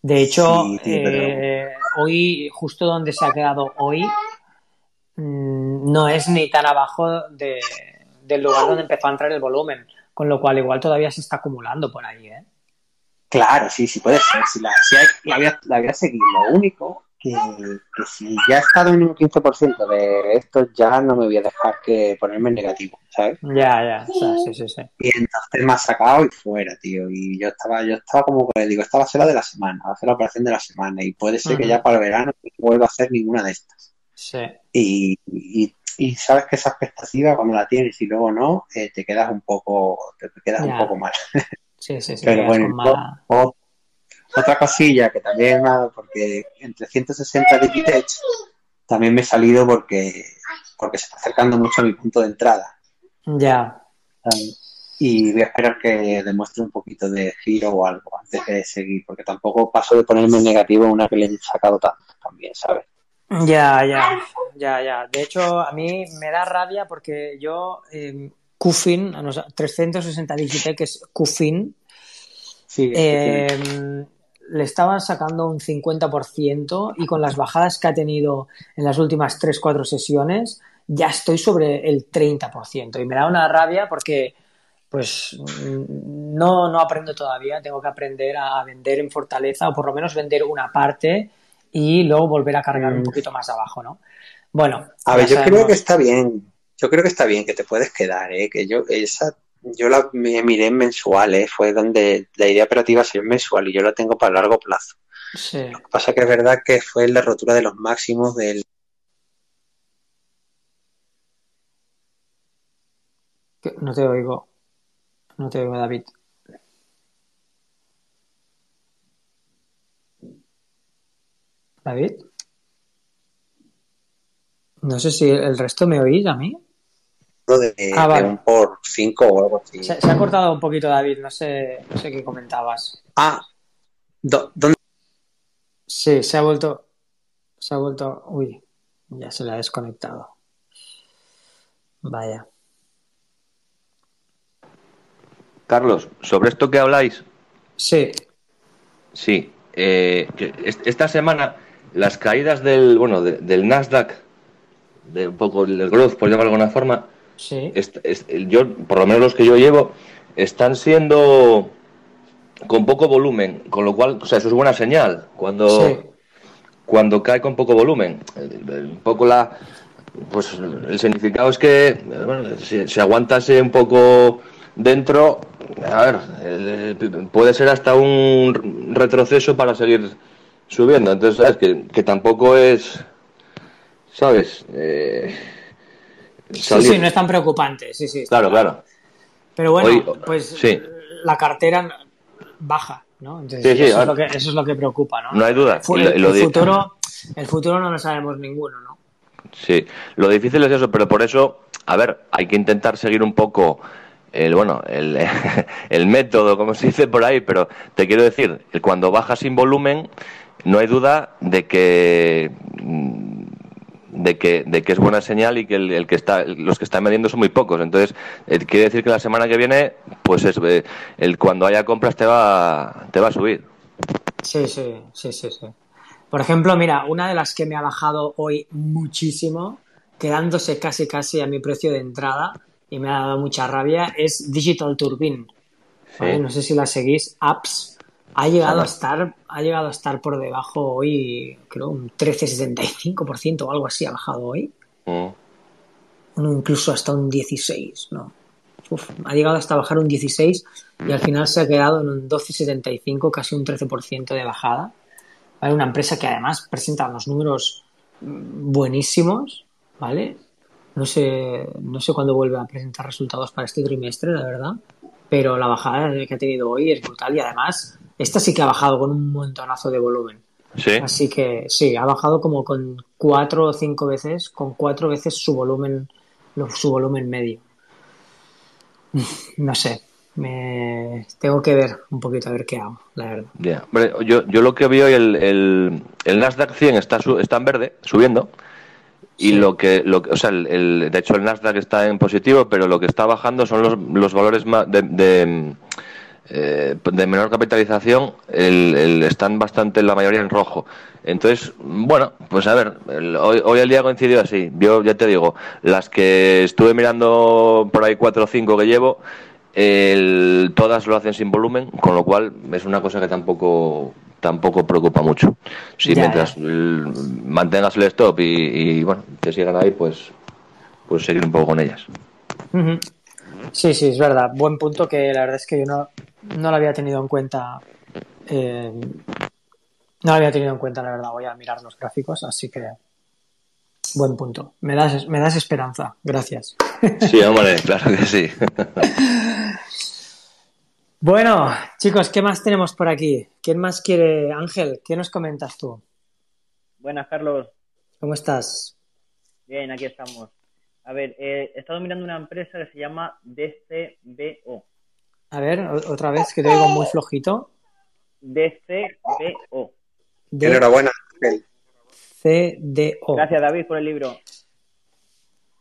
De hecho, Sí, tío, pero- eh, hoy, justo donde se ha quedado hoy, no es ni tan abajo de- del lugar donde empezó a entrar el volumen. Con lo cual, igual todavía se está acumulando por ahí, ¿eh? Claro, sí, sí puede ser. Si la, si hay- la, voy a, la voy a seguir. Lo único que, que si ya he estado en un 15% de esto, ya no me voy a dejar que ponerme en negativo, ¿sabes? Ya, ya. O sea, sí, sí, sí. Y entonces me ha sacado y fuera, tío. Y yo estaba, yo estaba como que digo, esta va a ser la de la semana, va a ser la operación de la semana. Y puede ser que ya para el verano no vuelva a hacer ninguna de estas. Sí. Y, y, y sabes que esa expectativa, cuando la tienes y luego no, eh, te quedas un poco, te quedas Ya. un poco mal. Sí, sí, sí. Pero bueno, o- otra cosilla que también me ha dado, porque entre 160 Digitech también me he salido porque, porque se está acercando mucho a mi punto de entrada. Ya. Y voy a esperar que demuestre un poquito de giro o algo antes de seguir, porque tampoco paso de ponerme en negativo en una que le he sacado tanto también, ¿sabes? Ya, ya, ya, ya. De hecho, a mí me da rabia porque yo, eh, no sé, 360 Digitech es Qfin, Sí, eh, le estaban sacando un 50% y con las bajadas que ha tenido en las últimas 3-4 sesiones, ya estoy sobre el 30%. Y me da una rabia porque, pues, no, no aprendo todavía. Tengo que aprender a vender en fortaleza o por lo menos vender una parte y luego volver a cargar un Mm. poquito más abajo, ¿no? Bueno, A ver, ya yo creo que está bien. Yo creo que está bien que te puedes quedar, ¿eh? Que yo, esa, yo la me miré en mensual, ¿eh? Fue donde la idea operativa es mensual y yo la tengo para largo plazo. Sí. Lo que pasa que es verdad que fue la rotura de los máximos del. No te oigo. No te oigo, David. David. No sé si el resto me oís a mí. de, Ah, de vale. un por 5 o algo así. Se, se ha cortado un poquito, David. No sé, no sé qué comentabas. Ah, do- ¿dónde? Sí, se ha vuelto. Se ha vuelto. Uy, ya se le ha desconectado. Vaya. Carlos, sobre esto que habláis, Sí, sí, eh, esta semana las caídas del, bueno, de- del Nasdaq, de un poco el growth, por llamarlo de alguna forma, sí. yo, por lo menos los que yo llevo, están siendo con poco volumen, con lo cual, o sea, eso es buena señal. Cuando, Sí. cuando cae con poco volumen. Un poco la. Pues el significado es que bueno, si, si aguantase un poco dentro, a ver, eh, puede ser hasta un retroceso para seguir subiendo. Entonces, ¿sabes? Que, que tampoco es. ¿Sabes? Eh, Sí, sí, no es tan preocupante. Sí, sí. Claro, claro. Pero bueno, Hoy- pues sí. la cartera baja, ¿no? Entonces, Sí, sí, eso, es lo que, eso es lo que preocupa, ¿no? No hay duda. El, el futuro, el futuro no lo sabemos ninguno, ¿no? Sí, lo difícil es eso, pero por eso, a ver, hay que intentar seguir un poco el, bueno, el, [LAUGHS] el método, como se dice por ahí, pero te quiero decir, cuando baja sin volumen, no hay duda de que mm, de que, de que es buena señal y que el, el que está, los que están vendiendo son muy pocos. Entonces, eh, quiere decir que la semana que viene, pues es, eh, el cuando haya compras te va, te va a subir. Sí, sí, sí, sí, sí. Por ejemplo, mira, una de las que me ha bajado hoy muchísimo, quedándose casi casi a mi precio de entrada y me ha dado mucha rabia, es Digital Turbine. No sé si la seguís, Apps. Ha llegado a estar, ha llegado a estar por debajo hoy, creo, un 13,75% o algo así ha bajado hoy. Mm. Incluso hasta un 16, ¿no? uf, ha llegado hasta bajar un 16 y al final se ha quedado en un 12,75, casi un 13% de bajada. ¿Vale? Una empresa que además presenta unos números mm, buenísimos, ¿vale? No sé, no sé cuándo vuelve a presentar resultados para este trimestre, la verdad, pero la bajada que ha tenido hoy es brutal y además esta sí que ha bajado con un montonazo de volumen. Sí. Así que sí, ha bajado como con cuatro o cinco veces, con cuatro veces su volumen, su volumen medio. [LAUGHS] No sé, me tengo que ver un poquito a ver qué hago, la verdad. Yo, yo lo que veo, el, el, el Nasdaq 100 está, su- está en verde, subiendo. Y Sí. lo que, lo que- o sea, el, el- de hecho el Nasdaq está en positivo, pero lo que está bajando son los, los valores de, de, eh, de menor capitalización, el, el- están bastante la mayoría en rojo. Entonces, bueno, pues a ver, el- hoy, hoy el día coincidió así. Yo ya te digo, las que estuve mirando por ahí cuatro o cinco que llevo, el- todas lo hacen sin volumen, con lo cual es una cosa que tampoco tampoco preocupa mucho. Si Ya, mientras mantengas el stop y, y, bueno, te sigan ahí, pues pues seguir un poco con ellas. Sí, sí, es verdad. Buen punto que la verdad es que yo no, no lo había tenido en cuenta. eh, no lo había tenido en cuenta, la verdad. Voy a mirar los gráficos, así que buen punto. Me das, me das esperanza. Gracias. Sí, hombre, claro que sí. [LAUGHS] Bueno, chicos, ¿qué más tenemos por aquí? ¿Quién más quiere? Ángel, ¿qué nos comentas tú? Buenas, Carlos. ¿Cómo estás? Bien, aquí estamos. A ver, eh, he estado mirando una empresa que se llama DCBO. A ver, otra vez que te digo muy flojito. DCBO. D Enhorabuena, Ángel. C D O. Gracias, David, por el libro.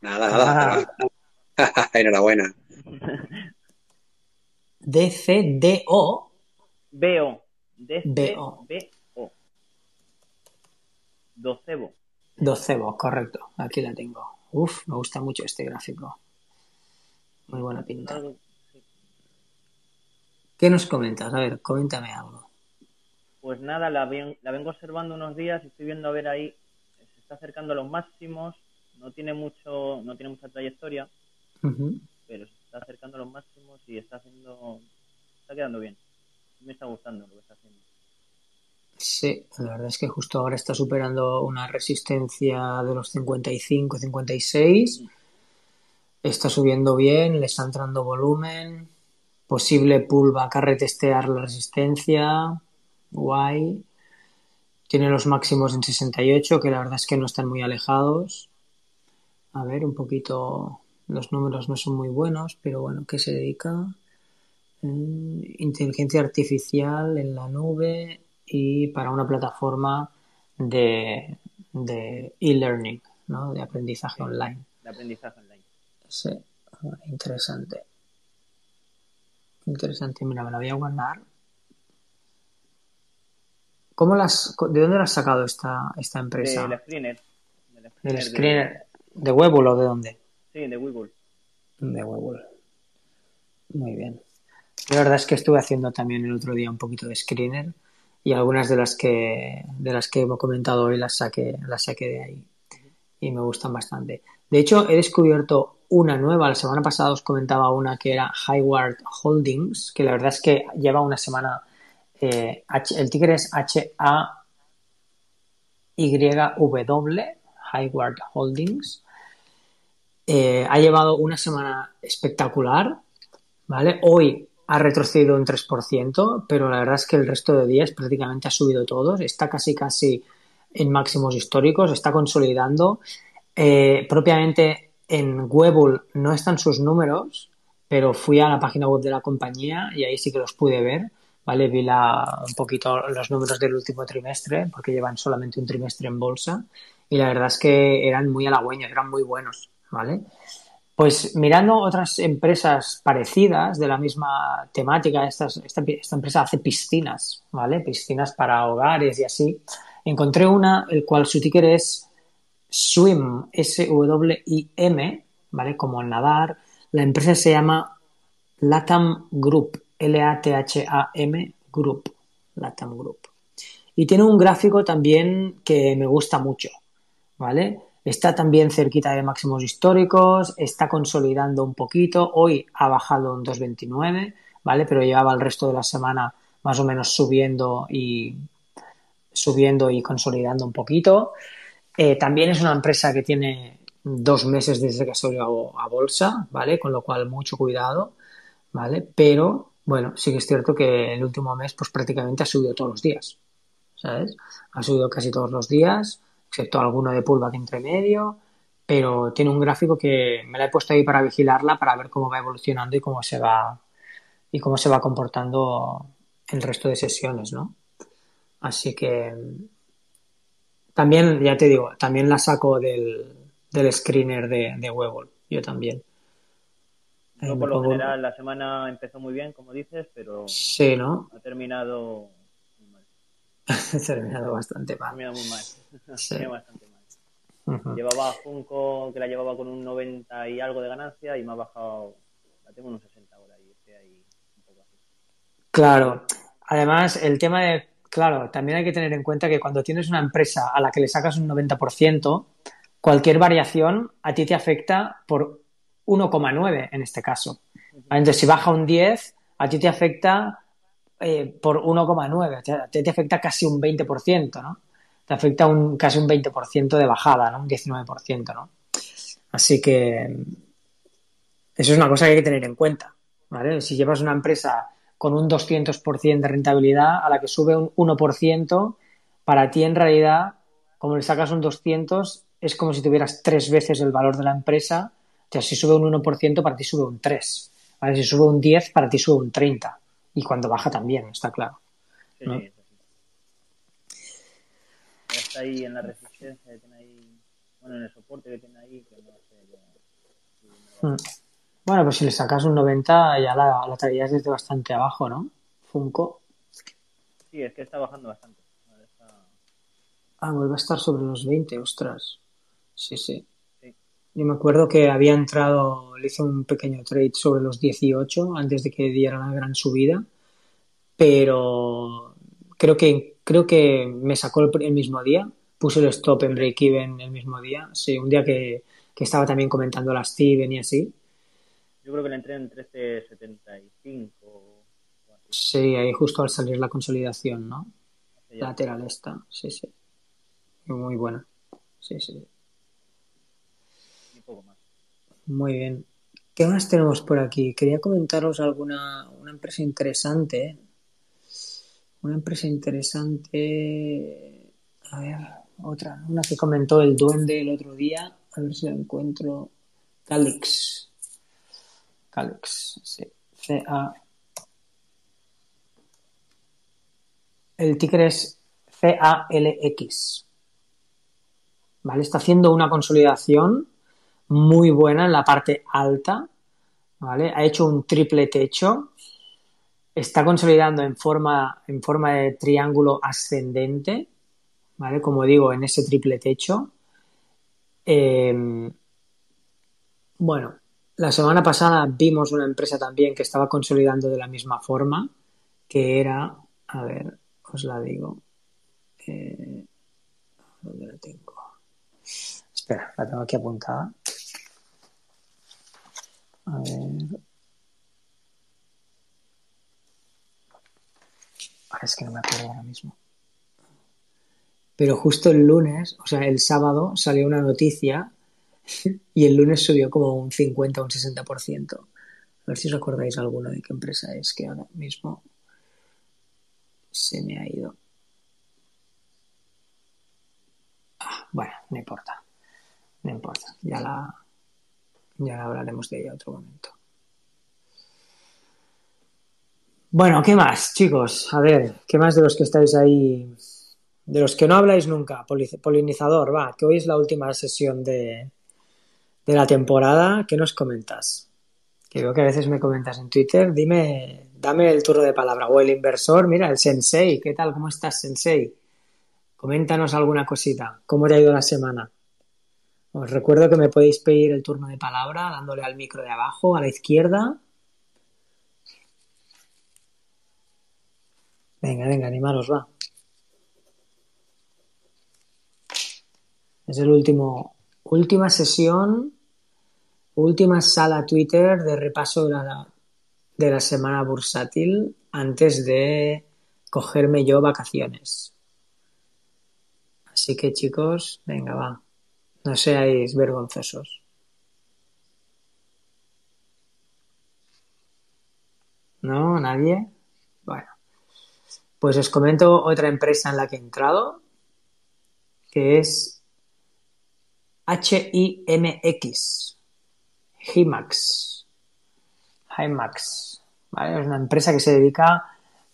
Nada, nada. Ah. [LAUGHS] Enhorabuena. D C D O. BO. DCBO. Docebo. Docebo, correcto. Aquí la tengo. Uf, me gusta mucho este gráfico. Muy buena pinta. ¿Qué nos comentas? A ver, coméntame algo. Pues nada, la, ven- la vengo observando unos días y estoy viendo a ver ahí, se está acercando a los máximos, no tiene mucho, no tiene mucha trayectoria, pero se está acercando a los máximos y está haciendo, está quedando bien. Me está gustando lo que está haciendo. Sí, la verdad es que justo ahora está superando una resistencia de los 55, 56. Está subiendo bien, le está entrando volumen. Posible pullback a retestear la resistencia. Guay. Tiene los máximos en 68, que la verdad es que no están muy alejados. A ver, un poquito. Los números no son muy buenos, pero bueno, ¿qué se dedica? Mm, Inteligencia artificial en la nube y para una plataforma de de e-learning, ¿no? De aprendizaje online. De aprendizaje online. Sí, interesante. Interesante, mira, me la voy a guardar. ¿Cómo las, ¿De dónde la has sacado esta, esta empresa? Del screener. Del ¿Del de- screener? ¿De Webull o de dónde? sí, de Google. De Webull. Muy bien. La verdad es que estuve haciendo también el otro día un poquito de screener y algunas de las que de las que hemos comentado hoy las saqué, las saqué de ahí y me gustan bastante. De hecho, he descubierto una nueva. La semana pasada os comentaba una que era Highward Holdings, que la verdad es que lleva una semana. eh, el ticker es H-A-Y-W, Highward Holdings. Eh, ha llevado una semana espectacular, ¿vale? Hoy ha retrocedido un 3%, pero la verdad es que el resto de días prácticamente ha subido todos, está casi casi en máximos históricos, está consolidando. Eh, propiamente en Webull no están sus números, pero fui a la página web de la compañía y ahí sí que los pude ver, ¿vale? Vi un poquito los números del último trimestre, porque llevan solamente un trimestre en bolsa, y la verdad es que eran muy halagüeños, eran muy buenos, ¿vale? Pues mirando otras empresas parecidas de la misma temática, estas- esta, esta empresa hace piscinas, ¿vale? Piscinas para hogares y así. Encontré una, el cual su ticker es SWIM, S-W-I-M, ¿vale? Como nadar. La empresa se llama Latam Group, L-A-T-H-A-M Group, Latam Group. Y tiene un gráfico también que me gusta mucho, ¿vale? Está también cerquita de máximos históricos, está consolidando un poquito. Hoy ha bajado un 2,29, ¿vale? Pero llevaba el resto de la semana más o menos subiendo y subiendo y consolidando un poquito. Eh, también es una empresa que tiene dos meses desde que salió a bolsa, ¿vale? Con lo cual mucho cuidado, ¿vale? Pero bueno, sí que es cierto que el último mes pues prácticamente ha subido todos los días, ¿sabes? Ha subido casi todos los días, excepto alguno de pullback entre medio, pero tiene un gráfico que me la he puesto ahí para vigilarla, para ver cómo va evolucionando y cómo se va y cómo se va comportando el resto de sesiones, ¿no? Así que también, ya te digo, también la saco del, del screener de, de Webull, yo también. No, por lo pongo- general, la semana empezó muy bien, como dices, pero Sí, ¿no? ha terminado muy mal. [LAUGHS] He terminado bastante Ha mal. terminado muy mal. Ha [LAUGHS] Sí. bastante mal. Llevaba a Junco, que la llevaba con un 90 y algo de ganancia, y me ha bajado, la tengo en un 60 ahora, y estoy ahí un poco así. Claro. Además, el tema de, claro, también hay que tener en cuenta que cuando tienes una empresa a la que le sacas un 90%, cualquier variación a ti te afecta por 1,9 en este caso. Entonces, si baja un 10, a ti te afecta eh, por 1,9, te, te- te afecta casi un 20%, ¿no? Te afecta un, casi un 20% de bajada, ¿no? Un 19%, ¿no? Así que eso es una cosa que hay que tener en cuenta, ¿vale? Si llevas una empresa con un 200% de rentabilidad a la que sube un 1%, para ti en realidad, como le sacas un 200, es como si tuvieras tres veces el valor de la empresa. O sea, si sube un 1%, para ti sube un 3. ¿vale? Si sube un 10, para ti sube un 30. Y cuando baja también, está claro. Sí, ¿no? sí. Ya está ahí en la resistencia que tiene ahí, bueno, en el soporte que tiene ahí, que no sé va a- Mm. Bueno, pues si le sacas un 90, ya la, la traías desde bastante abajo, ¿no? Funko. Sí, es que está bajando bastante. Está- Ah, vuelve a estar sobre los 20, ostras. Sí, sí. Sí. Yo me acuerdo que había entrado, le hice un pequeño trade sobre los 18 antes de que diera la gran subida, pero creo que, creo que me sacó el, el mismo día, puse el stop en break-even el mismo día, sí, un día que, que estaba también comentando la Steven y así. Yo creo que le entré en 13.75 o así. Sí, ahí justo al salir la consolidación, ¿no? Lateral esta, sí, sí. Muy buena. Sí, sí. y poco más. Muy bien. ¿Qué más tenemos por aquí? Quería comentaros alguna una empresa interesante. Una empresa interesante. A ver, otra. Una que comentó el duende el otro día. A ver si la encuentro. Calix. Calix, sí. C-A. El ticker es C-A-L-X. ¿Vale? Está haciendo una consolidación muy buena en la parte alta, ¿vale? Ha hecho un triple techo, está consolidando en forma, en forma de triángulo ascendente, ¿vale? Como digo, en ese triple techo. Eh, bueno, la semana pasada vimos una empresa también que estaba consolidando de la misma forma, que era, a ver, os la digo. Eh, ¿Dónde la tengo? Espera, la tengo aquí apuntada. A ver. Ah, es que no me acuerdo ahora mismo. Pero justo el lunes, o sea, el sábado salió una noticia [LAUGHS] y el lunes subió como un 50 o un 60%. A ver si os acordáis alguno de qué empresa es que ahora mismo se me ha ido. Ah, bueno, no importa. No importa. Ya la, ya hablaremos de ella otro momento. Bueno, ¿qué más, chicos? A ver, ¿qué más de los que estáis ahí? De los que no habláis nunca, poli- polinizador, va, que hoy es la última sesión de, de la temporada. ¿Qué nos comentas? Que veo que a veces me comentas en Twitter. Dime, dame el turno de palabra. O el inversor, mira, el sensei. ¿Qué tal? ¿Cómo estás, sensei? Coméntanos alguna cosita. ¿Cómo te ha ido la semana? Os recuerdo que me podéis pedir el turno de palabra dándole al micro de abajo, a la izquierda. Venga, venga, animaros, va. Es el último, última sesión, última sala Twitter de repaso de la, de la semana bursátil antes de cogerme yo vacaciones. Así que chicos, venga, va. No seáis vergonzosos. ¿No? ¿Nadie? Bueno. Pues os comento otra empresa en la que he entrado, que es HIMX. HIMAX. HIMAX. Es una empresa que se dedica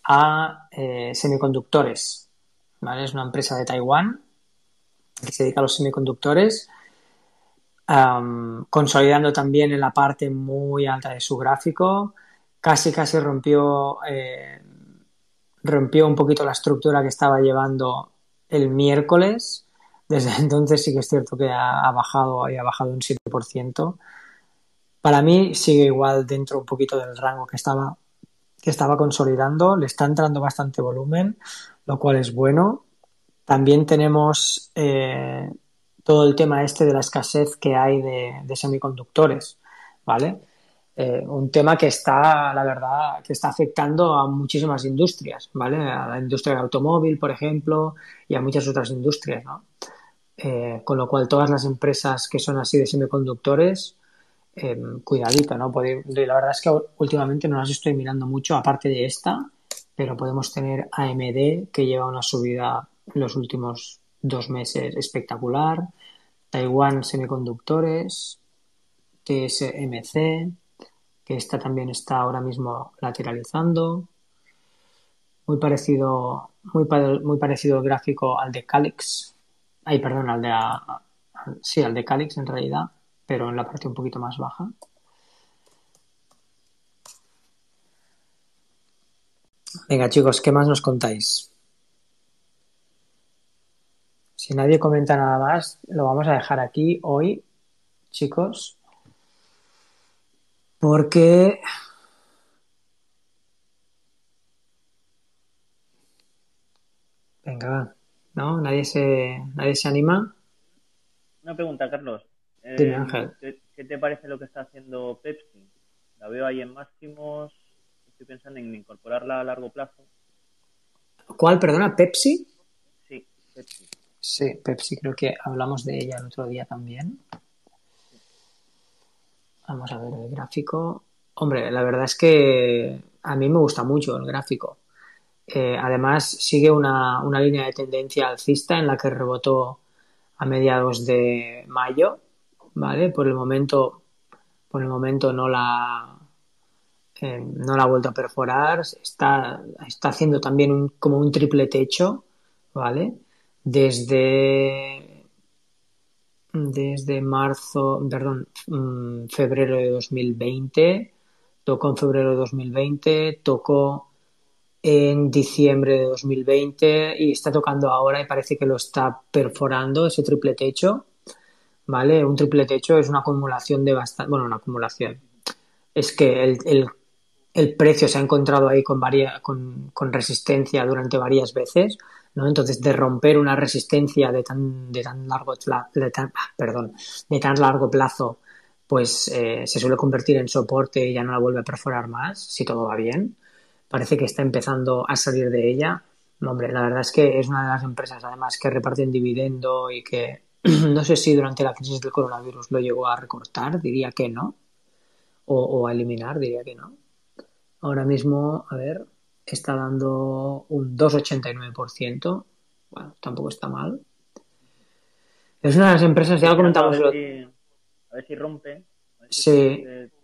a eh, semiconductores. ¿vale? Es una empresa de Taiwán que se dedica a los semiconductores, consolidando también en la parte muy alta de su gráfico. Casi, casi rompió, eh, rompió un poquito la estructura que estaba llevando el miércoles. Desde [LAUGHS] entonces sí que es cierto que ha, bajado y ha bajado un 7%. Para mí sigue igual dentro un poquito del rango que estaba, que estaba consolidando. Le está entrando bastante volumen, lo cual es bueno. También tenemos eh, todo el tema este de la escasez que hay de, de semiconductores, ¿vale? Eh, un tema que está, la verdad, que está afectando a muchísimas industrias, ¿vale? A la industria del automóvil, por ejemplo, y a muchas otras industrias, ¿no? Eh, con lo cual, todas las empresas que son así de semiconductores, eh, cuidadito, ¿no? Puede- la verdad es que últimamente no las estoy mirando mucho, aparte de esta, pero podemos tener AMD, que lleva una subida los últimos dos meses espectacular, Taiwan Semiconductores, TSMC, que esta también está ahora mismo lateralizando, muy parecido, muy, muy parecido el gráfico al de Calix, ay, perdón, al de, a- sí, al de Calix en realidad, pero en la parte un poquito más baja. Venga, chicos, ¿qué más nos contáis? Si nadie comenta nada más, lo vamos a dejar aquí hoy, chicos, porque venga, va, ¿no? Nadie se, nadie se anima. Una pregunta, Carlos. Eh, Dime, Ángel. ¿qué, qué te parece lo que está haciendo Pepsi? La veo ahí en máximos. Estoy pensando en incorporarla a largo plazo. ¿Cuál, perdona? ¿Pepsi? Sí, Pepsi. Sí, Pepsi, creo que hablamos de ella el otro día también. Vamos a ver el gráfico. Hombre, la verdad es que a mí me gusta mucho el gráfico. Eh, además, sigue una, una línea de tendencia alcista en la que rebotó a mediados de mayo, ¿vale? Por el momento, por el momento no la, eh, no la ha vuelto a perforar. Está, está haciendo también un- como un triple techo, ¿vale? Desde, desde marzo, perdón, mm, febrero de 2020, tocó en febrero de 2020, tocó en diciembre de 2020 y está tocando ahora y parece que lo está perforando ese triple techo, ¿vale? Un triple techo es una acumulación de bastante, bueno, una acumulación. Es que el, el, precio se ha encontrado ahí con, varia, con, con resistencia durante varias veces, ¿no? Entonces, de romper una resistencia de tan, de tan largo de tan, ah, perdón, de tan largo plazo, pues eh, se suele convertir en soporte y ya no la vuelve a perforar más, si todo va bien. Parece que está empezando a salir de ella. No, hombre, la verdad es que es una de las empresas, además, que reparten dividendo y que [CLEARS THROAT] no sé si durante la crisis del coronavirus lo llegó a recortar, diría que no, o, o a eliminar, diría que no. Ahora mismo, a ver, está dando un 2,89%. Bueno, tampoco está mal. Es una de las empresas, ya lo comentamos. a, ver si, a ver si rompe. A ver si Sí. rompe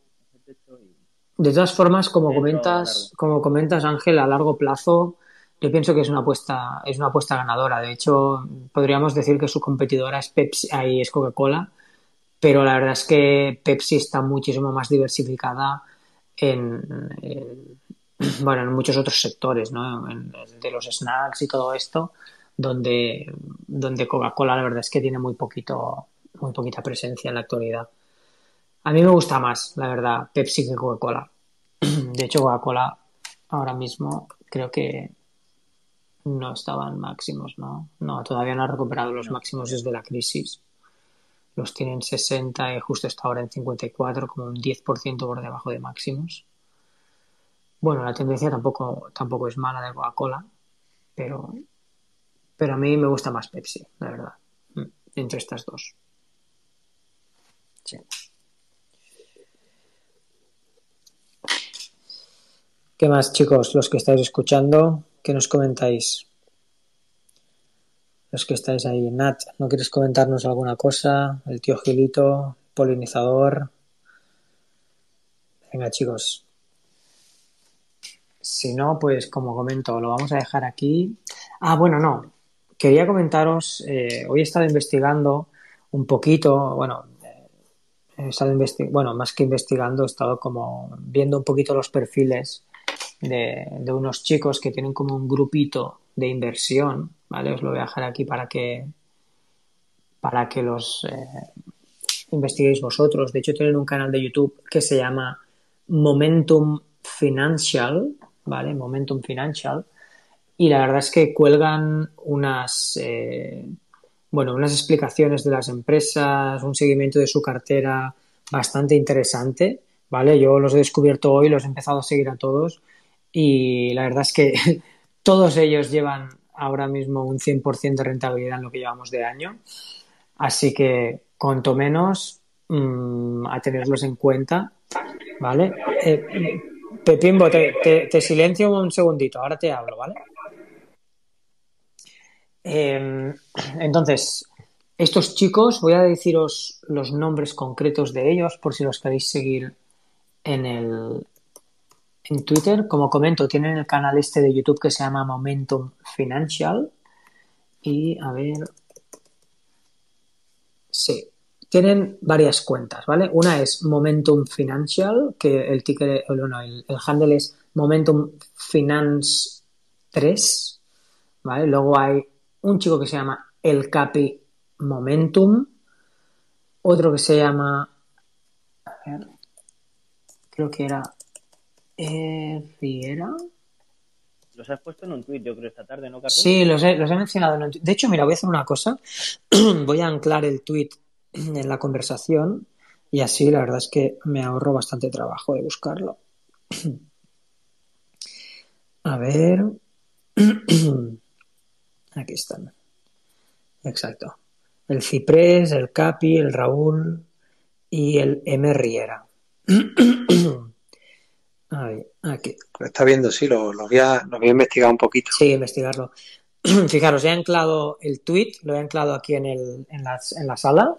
De todas formas, como comentas, como comentas, Ángel, a largo plazo, yo pienso que es una apuesta, es una apuesta ganadora. De hecho, podríamos decir que su competidora es Pepsi, ahí es Coca-Cola, pero la verdad es que Pepsi está muchísimo más diversificada en, en- bueno, en muchos otros sectores, ¿no? En- de los snacks y todo esto, donde, donde Coca-Cola la verdad es que tiene muy poquito, muy poquita presencia en la actualidad. A mí me gusta más, la verdad, Pepsi que Coca-Cola. [CLEARS THROAT] De hecho, Coca-Cola ahora mismo creo que no estaban máximos, ¿no? No, todavía no ha recuperado los máximos desde la crisis. los tienen 60 y justo está ahora en 54, como un 10% por debajo de máximos. Bueno, la tendencia tampoco, tampoco es mala de Coca-Cola, pero, pero a mí me gusta más Pepsi, la verdad, mm, entre estas dos. Sí. ¿Qué más, chicos? Los que estáis escuchando, ¿qué nos comentáis? Los que estáis ahí. Nat, ¿no quieres comentarnos alguna cosa? El tío Gilito, polinizador. Venga, chicos. Si no, pues como comento, lo vamos a dejar aquí. Ah, bueno, no. Quería comentaros, eh, hoy he estado investigando un poquito, bueno, eh, he estado bueno, más que investigando, he estado como viendo un poquito los perfiles de, unos chicos que tienen como un grupito de inversión, ¿vale? Os lo voy a dejar aquí para que, para que los eh, investiguéis vosotros. De hecho, tienen un canal de YouTube que se llama Momentum Financial, ¿vale? Momentum Financial. Y la verdad es que cuelgan unas, eh, bueno, unas explicaciones de las empresas, un seguimiento de su cartera bastante interesante, ¿vale? Yo los he descubierto hoy, los he empezado a seguir a todos y la verdad es que [LAUGHS] todos ellos llevan ahora mismo un 100% de rentabilidad en lo que llevamos de año. Así que, cuanto menos, mmm, a tenerlos en cuenta, ¿vale? Eh, Pepimbo, te, te, te, silencio un segundito, ahora te hablo, ¿vale? Eh, [CLEARS THROAT] entonces, estos chicos, voy a deciros los nombres concretos de ellos por si los queréis seguir en el, en Twitter. Como comento, tienen el canal este de YouTube que se llama Momentum Financial. Y a ver. Sí, tienen varias cuentas, ¿vale? Una es Momentum Financial, que el ticket, bueno, el, handle es Momentum Finance 3, ¿vale? Luego hay un chico que se llama El Capi Momentum, otro que se llama, a ver, creo que era eh, Riera. Los has puesto en un tuit, yo creo, esta tarde, ¿no, Carlos? Sí, los he, los he mencionado en un tuit. De hecho, mira, voy a hacer una cosa. [CLEARS THROAT] voy a anclar el tuit en la conversación y así la verdad es que me ahorro bastante trabajo de buscarlo. [CLEARS THROAT] a ver. [CLEARS THROAT] Aquí están. Exacto. El Ciprés, el Capi, el Raúl y el M. Riera. Ahí, aquí. Lo está viendo, sí, lo, lo, voy a, lo voy a investigar un poquito. Sí, investigarlo. [CLEARS THROAT] Fijaros, he anclado el tweet, lo he anclado aquí en, el, en, la, en la sala,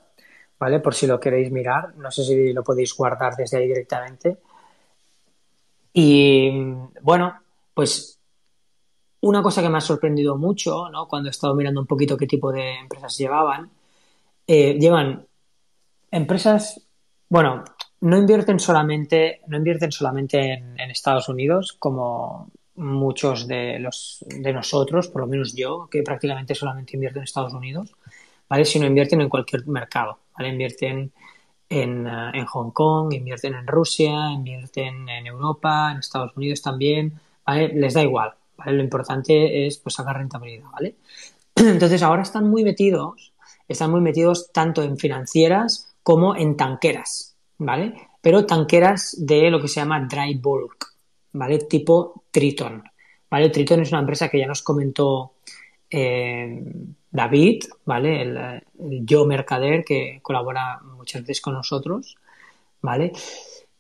¿vale? Por si lo queréis mirar. No sé si lo podéis guardar desde ahí directamente. Y bueno, pues una cosa que me ha sorprendido mucho, ¿no? Cuando he estado mirando un poquito qué tipo de empresas llevaban, eh, llevan empresas, bueno, no invierten solamente, no invierten solamente en, Estados Unidos, como muchos de los de nosotros, por lo menos yo, que prácticamente solamente invierto en Estados Unidos, ¿vale? Sino invierten en cualquier mercado, ¿vale? Invierten en, uh, en Hong Kong, invierten en Rusia, invierten en Europa, en Estados Unidos también, ¿vale? Les da igual, ¿vale? Lo importante es pues sacar rentabilidad, ¿vale? [CLEARS THROAT] Entonces ahora están muy metidos, están muy metidos tanto en financieras como en tanqueras, ¿vale? Pero tanqueras de lo que se llama dry bulk, ¿vale? Tipo Triton, ¿vale? Triton es una empresa que ya nos comentó eh, David, ¿vale? El, yo mercader que colabora muchas veces con nosotros, ¿vale?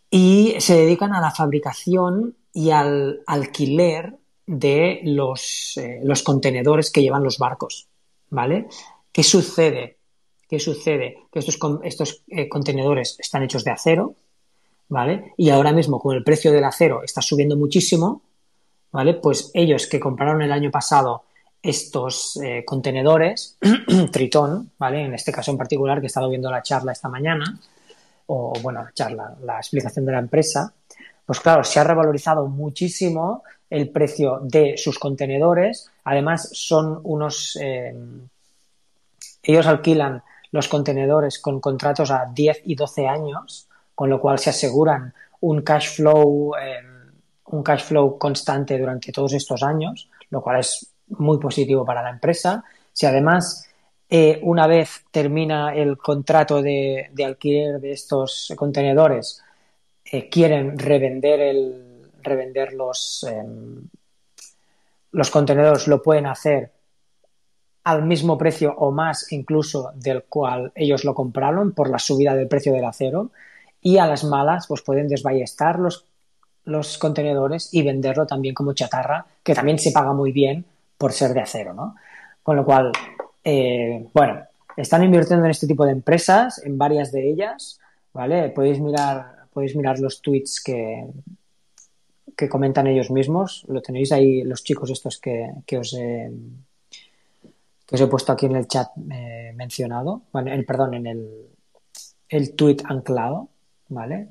Y se dedican a la fabricación y al alquiler de los, eh, los contenedores que llevan los barcos, ¿vale? ¿Qué sucede? ¿Qué sucede? Que estos, estos eh, contenedores están hechos de acero, ¿vale? Y ahora mismo, con el precio del acero está subiendo muchísimo, ¿vale? Pues ellos que compraron el año pasado estos eh, contenedores, [CLEARS THROAT] Tritón, ¿vale? En este caso en particular, que he estado viendo la charla esta mañana, o bueno, la charla, la explicación de la empresa, pues claro, se ha revalorizado muchísimo el precio de sus contenedores. Además, son unos. Eh, ellos alquilan los contenedores con contratos a 10 y 12 años, con lo cual se aseguran un cash flow, eh, un cash flow constante durante todos estos años, lo cual es muy positivo para la empresa. Si además eh, una vez termina el contrato de, de alquiler de estos contenedores, eh, quieren revender, el, revender los, em, los contenedores, lo pueden hacer al mismo precio o más incluso del cual ellos lo compraron por la subida del precio del acero y a las malas pues pueden desballestar los, los contenedores y venderlo también como chatarra que también se paga muy bien por ser de acero, ¿no? Con lo cual, eh, bueno, están invirtiendo en este tipo de empresas, en varias de ellas, ¿vale? Podéis mirar, podéis mirar los tweets que, que comentan ellos mismos, lo tenéis ahí los chicos estos que, que os he que os he puesto aquí en el chat eh, mencionado, bueno, el, perdón, en el, el tweet anclado, ¿vale?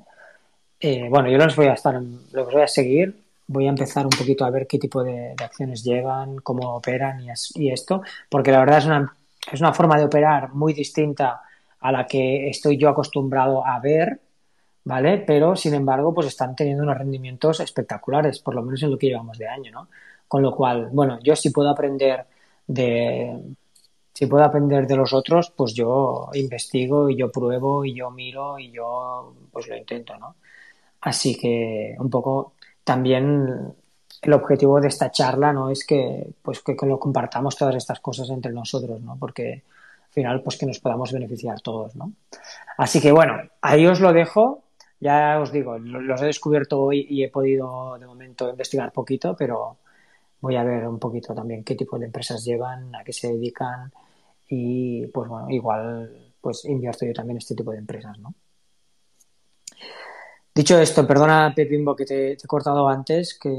Eh, bueno, yo los voy a estar, los voy a seguir, voy a empezar un poquito a ver qué tipo de, acciones llegan, cómo operan y, y esto, porque la verdad es una, es una forma de operar muy distinta a la que estoy yo acostumbrado a ver, ¿vale? Pero, sin embargo, pues están teniendo unos rendimientos espectaculares, por lo menos en lo que llevamos de año, ¿no? Con lo cual, bueno, yo si puedo aprender de, si puedo aprender de los otros, pues yo investigo y yo pruebo y yo miro y yo pues lo intento, ¿no? Así que un poco también el objetivo de esta charla no es que pues que lo compartamos todas estas cosas entre nosotros, ¿no? Porque al final pues que nos podamos beneficiar todos, ¿no? Así que bueno, ahí os lo dejo. Ya os digo, lo- los he descubierto hoy y he podido de momento investigar poquito, pero voy a ver un poquito también qué tipo de empresas llevan, a qué se dedican y pues bueno, igual pues invierto yo también este tipo de empresas, ¿no? Dicho esto, perdona Pepimbo que te, te he cortado antes, que,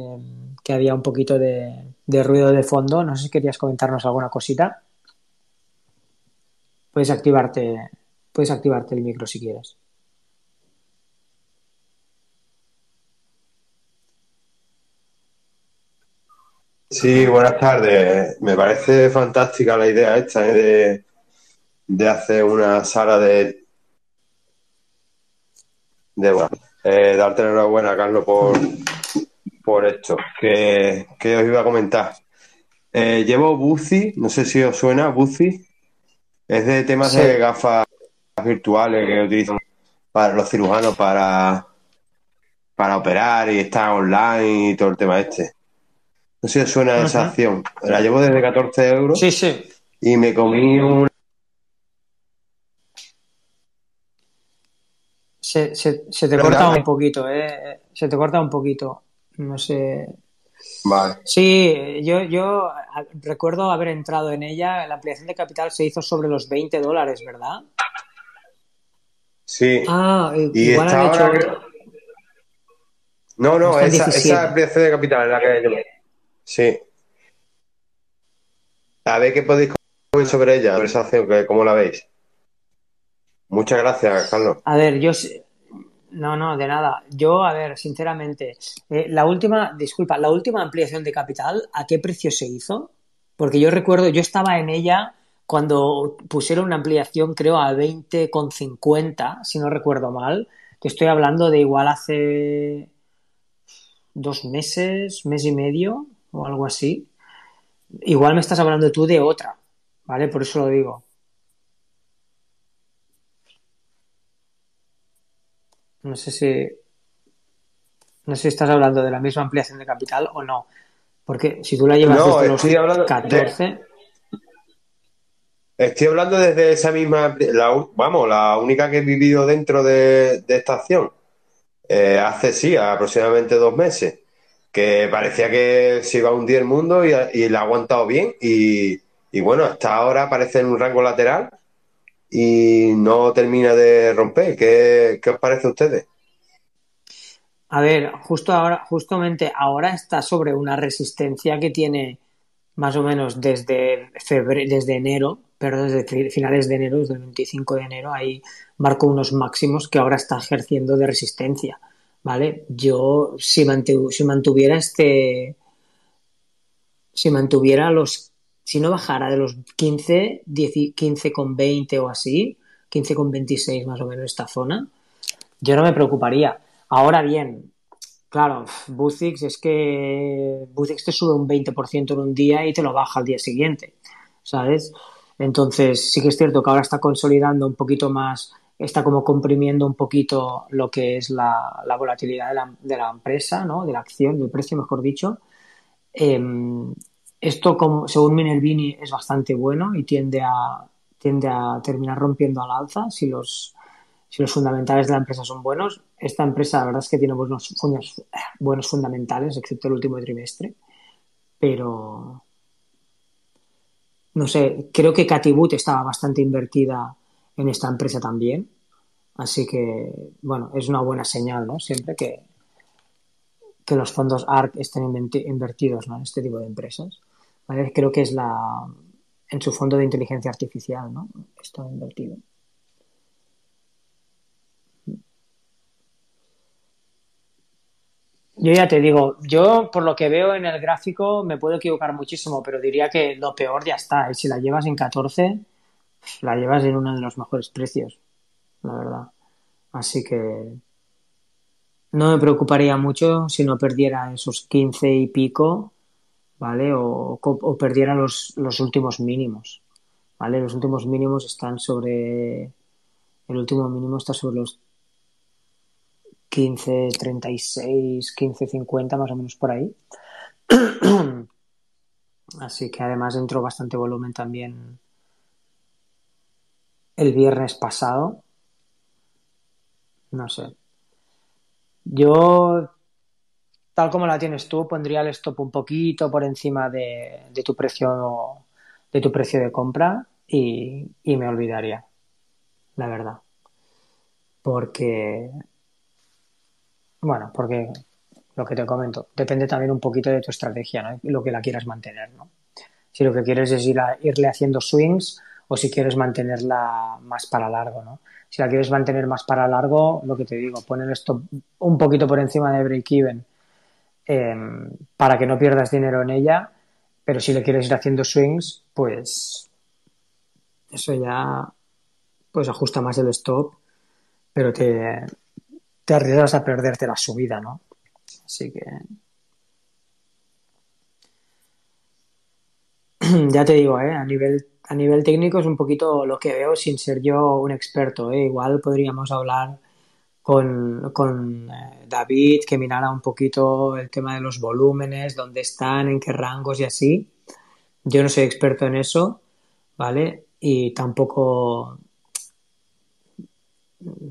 que había un poquito de, de ruido de fondo. No sé si querías comentarnos alguna cosita. Puedes activarte, puedes activarte el micro si quieres. Sí, buenas tardes. Me parece fantástica la idea esta ¿eh? de, de hacer una sala de, de bueno, eh, darte la enhorabuena, Carlos, por, por esto. Que, que os iba a comentar. Eh, llevo Buzi, no sé si os suena Buzi. Es de temas Sí. de gafas virtuales que utilizan para los cirujanos para, para operar y estar online y todo el tema este. No sé si os suena esa acción. La llevo desde 14 euros Sí, sí. y me comí un... Se, se, se te Pero corta un poquito, ¿eh? Se te corta un poquito. No sé. Vale. Sí, yo, yo recuerdo haber entrado en ella. La ampliación de capital se hizo sobre los 20 dólares, ¿verdad? Sí. Ah, Y igual han hecho. ahora, No, no, esa, 17. esa ampliación de capital es la que yo... Sí. A ver qué podéis comentar sobre ella, acción, que, ¿cómo la veis? Muchas gracias, Carlos. A ver, yo. No, no, de nada. Yo, a ver, sinceramente, eh, la última, disculpa, la última ampliación de capital, ¿a qué precio se hizo? Porque yo recuerdo, yo estaba en ella cuando pusieron una ampliación, creo, a 20,50, si no recuerdo mal. Te estoy hablando de igual hace dos meses, mes y medio o algo así. Igual me estás hablando tú de otra, ¿vale? Por eso lo digo. No sé si, no sé si estás hablando de la misma ampliación de capital o no. Porque si tú la llevas No, desde los estoy hablando de- 14, Estoy hablando desde esa misma, la, vamos, la única que he vivido dentro de, de esta acción. Eh, hace sí, aproximadamente dos meses, que parecía que se iba a hundir el mundo y, y la ha aguantado bien y, y bueno, hasta ahora aparece en un rango lateral y no termina de romper. ¿Qué, qué os parece a ustedes? A ver, justo ahora, justamente ahora está sobre una resistencia que tiene más o menos desde febrero, desde enero, perdón, desde fi- finales de enero, desde el 25 de enero, ahí marcó unos máximos que ahora está ejerciendo de resistencia, ¿vale? Yo, si, si mantuviera este, si mantuviera los, si no bajara de los 15, 10 15,20 o así, 15,26 más o menos esta zona, yo no me preocuparía. Ahora bien, claro, Buzix es que Buzix te sube un 20% en un día y te lo baja al día siguiente, ¿sabes? Entonces, sí que es cierto que ahora está consolidando un poquito más, está como comprimiendo un poquito lo que es la, la volatilidad de la, empresa, ¿no? De la acción, del precio, mejor dicho. Eh, esto, como, según Minervini, es bastante bueno y tiende a, tiende a terminar rompiendo al alza si los, si los fundamentales de la empresa son buenos. Esta empresa, la verdad es que tiene buenos, buenos, buenos fundamentales, excepto el último trimestre, pero no sé, creo que Catibut estaba bastante invertida en esta empresa también. Así que, bueno, es una buena señal, ¿no? Siempre que, que los fondos ARC estén invertidos ¿no? en este tipo de empresas. ¿vale? Creo que es la en su fondo de inteligencia artificial, ¿no? Está invertido. Yo ya te digo, yo por lo que veo en el gráfico me puedo equivocar muchísimo, pero diría que lo peor ya está. Y si la llevas en 14, la llevas en uno de los mejores precios, la verdad. Así que no me preocuparía mucho si no perdiera esos 15 y pico, ¿vale? O, o perdiera los, los últimos mínimos, ¿vale? Los últimos mínimos están sobre... El último mínimo está sobre los 15, 36, 15, 50, más o menos por ahí. [CLEARS THROAT] Así que además entró bastante volumen también el viernes pasado. No sé. Yo, tal como la tienes tú, pondría el stop un poquito por encima de, tu precio de tu precio de compra y, y me olvidaría, la verdad. Porque bueno, porque lo que te comento, depende también un poquito de tu estrategia, ¿no? Lo que la quieras mantener, ¿no? Si lo que quieres es ir a, irle haciendo swings o si quieres mantenerla más para largo, ¿no? Si la quieres mantener más para largo, lo que te digo, poner esto un poquito por encima de break-even eh, para que no pierdas dinero en ella, pero si le quieres ir haciendo swings, pues eso ya pues ajusta más el stop, pero te, te arriesgas a perderte la subida, ¿no? Así que. [CLEARS THROAT] ya te digo, ¿eh? a, nivel, a nivel técnico es un poquito lo que veo sin ser yo un experto. ¿eh? Igual podríamos hablar con, con eh, David que mirara un poquito el tema de los volúmenes, dónde están, en qué rangos y así. Yo no soy experto en eso, ¿vale? Y tampoco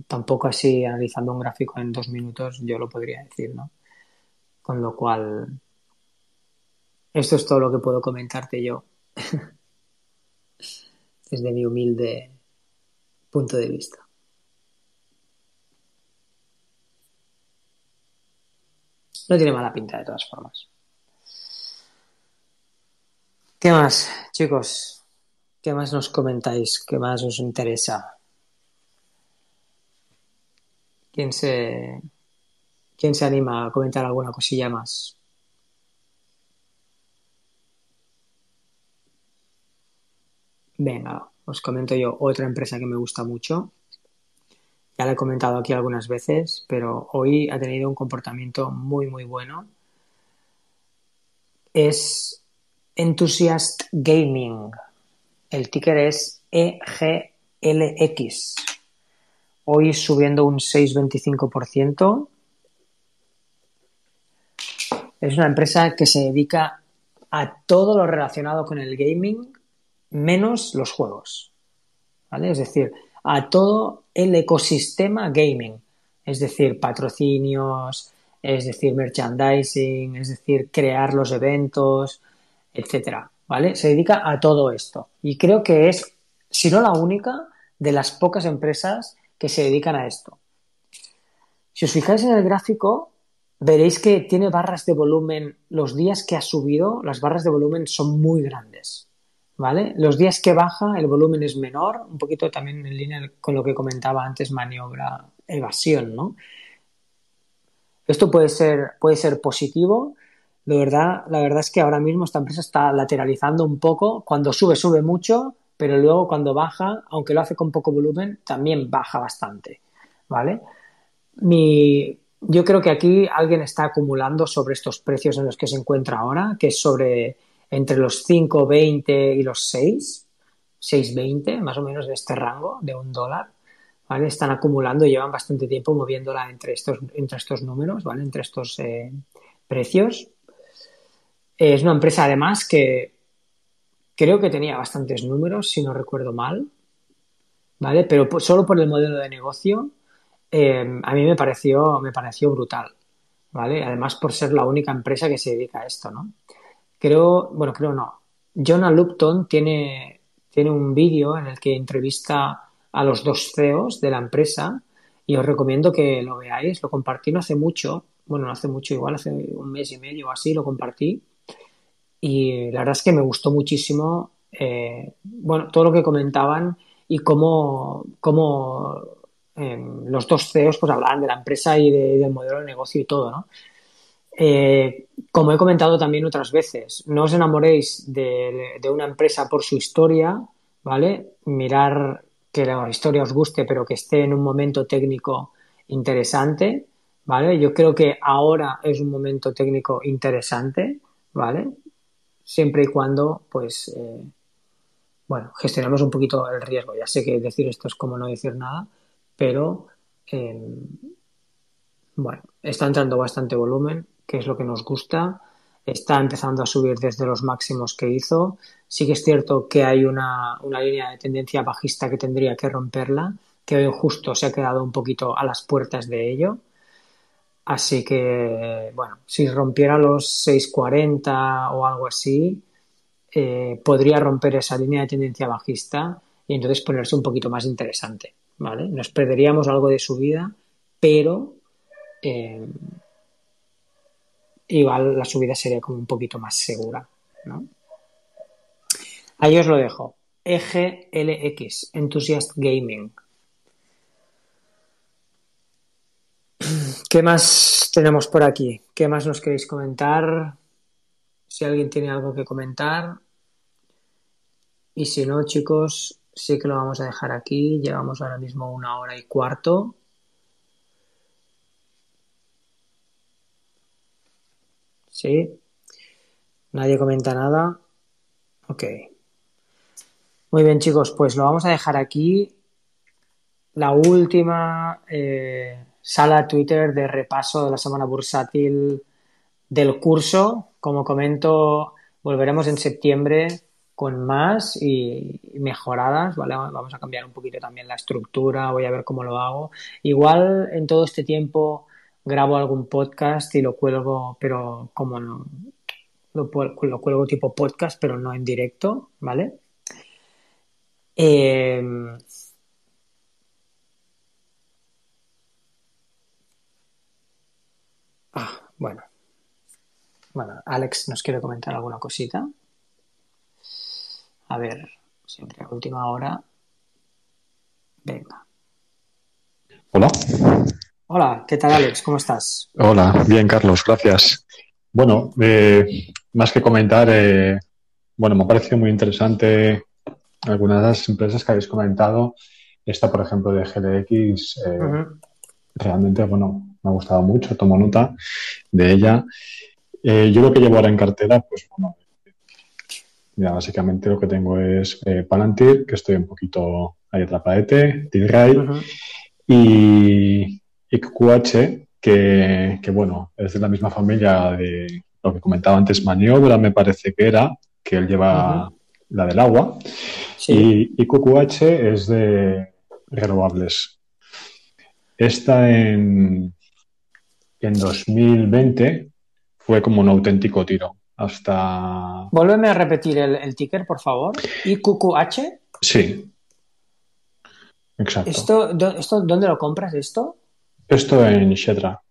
tampoco así analizando un gráfico en dos minutos yo lo podría decir, ¿no? Con lo cual, esto es todo lo que puedo comentarte yo [LAUGHS] desde mi humilde punto de vista. No tiene mala pinta de todas formas. ¿Qué más, chicos? ¿Qué más nos comentáis? ¿Qué más os interesa? ¿Quién se, quién se anima a comentar alguna cosilla más? Venga, os comento yo otra empresa que me gusta mucho. Ya la he comentado aquí algunas veces, pero hoy ha tenido un comportamiento muy, muy bueno. Es Enthusiast Gaming. El ticker es EGLX hoy subiendo un 6,25%. Es una empresa que se dedica a todo lo relacionado con el gaming, menos los juegos. ¿Vale? Es decir, a todo el ecosistema gaming. Es decir, patrocinios, es decir, merchandising, es decir, crear los eventos, etcétera. ¿Vale? Se dedica a todo esto. Y creo que es, si no la única, de las pocas empresas que se dedican a esto. Si os fijáis en el gráfico, veréis que tiene barras de volumen. Los días que ha subido, las barras de volumen son muy grandes. ¿Vale? Los días que baja, el volumen es menor, un poquito también en línea con lo que comentaba antes, maniobra, evasión, ¿no? Esto puede ser, puede ser positivo. La verdad, la verdad es que ahora mismo esta empresa está lateralizando un poco. Cuando sube, sube mucho pero luego cuando baja, aunque lo hace con poco volumen, también baja bastante, ¿vale? Mi, yo creo que aquí alguien está acumulando sobre estos precios en los que se encuentra ahora, que es sobre entre los 5, 20 y los 6. 6,20, más o menos de este rango, de un dólar. ¿Vale? Están acumulando, llevan bastante tiempo moviéndola entre estos, entre estos números, ¿vale? Entre estos eh, precios. Es una empresa además que creo que tenía bastantes números, si no recuerdo mal, ¿vale? Pero solo por el modelo de negocio, eh, a mí me pareció, me pareció brutal, ¿vale? Además por ser la única empresa que se dedica a esto, ¿no? Creo, bueno, creo no. Jonah Lupton tiene, tiene un vídeo en el que entrevista a los dos CEOs de la empresa y os recomiendo que lo veáis. Lo compartí no hace mucho, bueno, no hace mucho, igual hace un mes y medio o así, lo compartí. Y la verdad es que me gustó muchísimo, eh, bueno, todo lo que comentaban y cómo, cómo eh, los dos CEOs pues hablaban de la empresa y de- del modelo de negocio y todo, ¿no? Eh, como he comentado también otras veces, no os enamoréis de, una empresa por su historia, ¿vale? Mirar que la historia os guste, pero que esté en un momento técnico interesante, ¿vale? Yo creo que ahora es un momento técnico interesante, ¿vale? Siempre y cuando, pues, eh, bueno, gestionamos un poquito el riesgo. Ya sé que decir esto es como no decir nada, pero eh, bueno, está entrando bastante volumen, que es lo que nos gusta. Está empezando a subir desde los máximos que hizo. Sí que es cierto que hay una, una línea de tendencia bajista que tendría que romperla, que hoy justo se ha quedado un poquito a las puertas de ello. Así que, bueno, si rompiera los 640 o algo así, eh, podría romper esa línea de tendencia bajista y entonces ponerse un poquito más interesante, ¿vale? Nos perderíamos algo de subida, pero eh, igual la subida sería como un poquito más segura, ¿no? Ahí os lo dejo. EGLX, Enthusiast Gaming. ¿Qué más tenemos por aquí? ¿Qué más nos queréis comentar? Si alguien tiene algo que comentar. Y si no, chicos, sí que lo vamos a dejar aquí. Llevamos ahora mismo una hora y cuarto. ¿Sí? Nadie comenta nada. Ok. Muy bien, chicos, pues lo vamos a dejar aquí. La última eh, sala Twitter de repaso de la semana bursátil del curso. Como comento, volveremos en septiembre con más y mejoradas, ¿vale? Vamos a cambiar un poquito también la estructura, voy a ver cómo lo hago. Igual en todo este tiempo grabo algún podcast y lo cuelgo, pero como no, lo, cuelgo tipo podcast, pero no en directo, ¿vale? Eh, ah, bueno. Bueno, Alex nos quiere comentar alguna cosita. A ver, siempre a última hora. Venga. Hola. Hola, ¿qué tal Alex? ¿Cómo estás? Hola, bien Carlos, gracias. Bueno, eh, más que comentar, eh, bueno, me ha parecido muy interesante algunas de las empresas que habéis comentado. Esta, por ejemplo, de GLX, eh, uh -huh. realmente, bueno, me ha gustado mucho, tomo nota de ella. Yo lo que llevo ahora en cartera, pues bueno, ya básicamente lo que tengo es Palantir, que estoy un poquito ahí atrapadete, Tilray uh -huh. y, y QQH, que, que, bueno, es de la misma familia de lo que comentaba antes, Maniobra, me parece que era, que él lleva uh -huh. la del agua, sí. y, y QQH es de renovables. Esta en, en 2020 fue como un auténtico tiro. Hasta. Vuélveme a repetir el, el ticker, por favor. ¿IQQH? Sí. Exacto. ¿Esto, do, ¿Esto dónde lo compras esto? Esto en Shetra.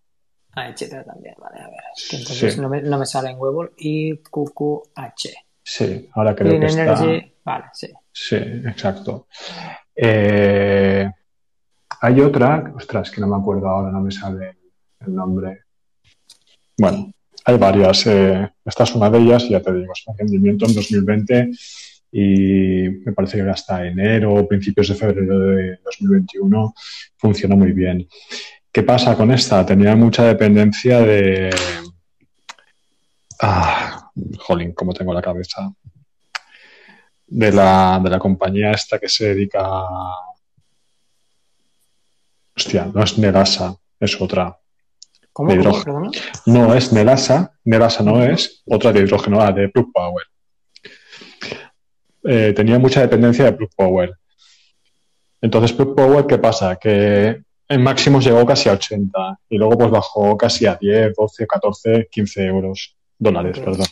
Ah, en Shetra también, vale, a ver. Entonces sí. no, me, no, me, sale en Webull. IQQH. Sí, ahora creo Clean que Energy, está. vale, sí. Sí, exacto. Eh, hay otra, ostras, que no me acuerdo ahora, no me sale el nombre. Bueno, hay varias. Eh, esta es una de ellas, ya te digo, es rendimiento en 2020 y me parece que hasta enero o principios de febrero de 2021 funcionó muy bien. ¿Qué pasa con esta? Tenía mucha dependencia de... Ah, jolín, cómo tengo la cabeza. de la, de la compañía esta que se dedica a... Hostia, no es Nerasa, es otra. ¿Cómo? No es Nerasa, Nerasa no es, otra de hidrógeno, ah, de Plug Power. Eh, tenía mucha dependencia de Plug Power. Entonces, Plug Power, ¿qué pasa? Que en máximos llegó casi a 80 y luego pues bajó casi a 10, 12, 14, 15 euros, dólares, perdón.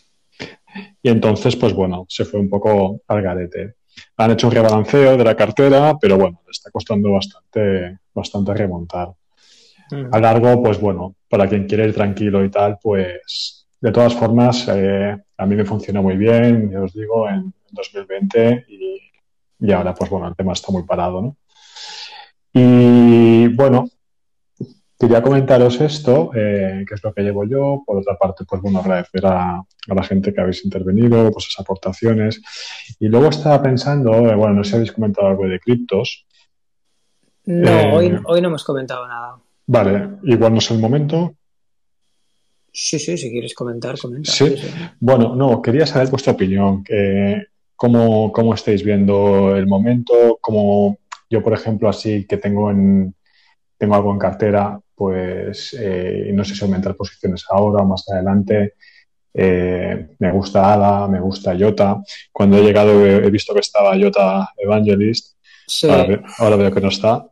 Y entonces, pues bueno, se fue un poco al garete. Han hecho un rebalanceo de la cartera, pero bueno, le está costando bastante, bastante remontar. Mm. A largo, pues bueno, para quien quiere ir tranquilo y tal, pues de todas formas, eh, a mí me funcionó muy bien, ya os digo, en 2020 y, y ahora, pues bueno, el tema está muy parado, ¿no? Y bueno, quería comentaros esto, eh, que es lo que llevo yo. Por otra parte, pues bueno, agradecer a, a la gente que habéis intervenido, esas aportaciones. Y luego estaba pensando, eh, bueno, no sé si habéis comentado algo de criptos. No, Eh, hoy, hoy no hemos comentado nada. Vale, igual no es el momento. Sí, sí, si quieres comentar, comenta. Sí. Bueno, no, quería saber vuestra opinión, que, cómo, cómo estáis viendo el momento, cómo yo, por ejemplo, así que tengo en tengo algo en cartera, pues eh, no sé si aumentar posiciones ahora o más adelante. Eh, me gusta ADA, me gusta IOTA. Cuando he llegado he, he visto que estaba IOTA Evangelist, Sí. ahora, ahora veo que no está.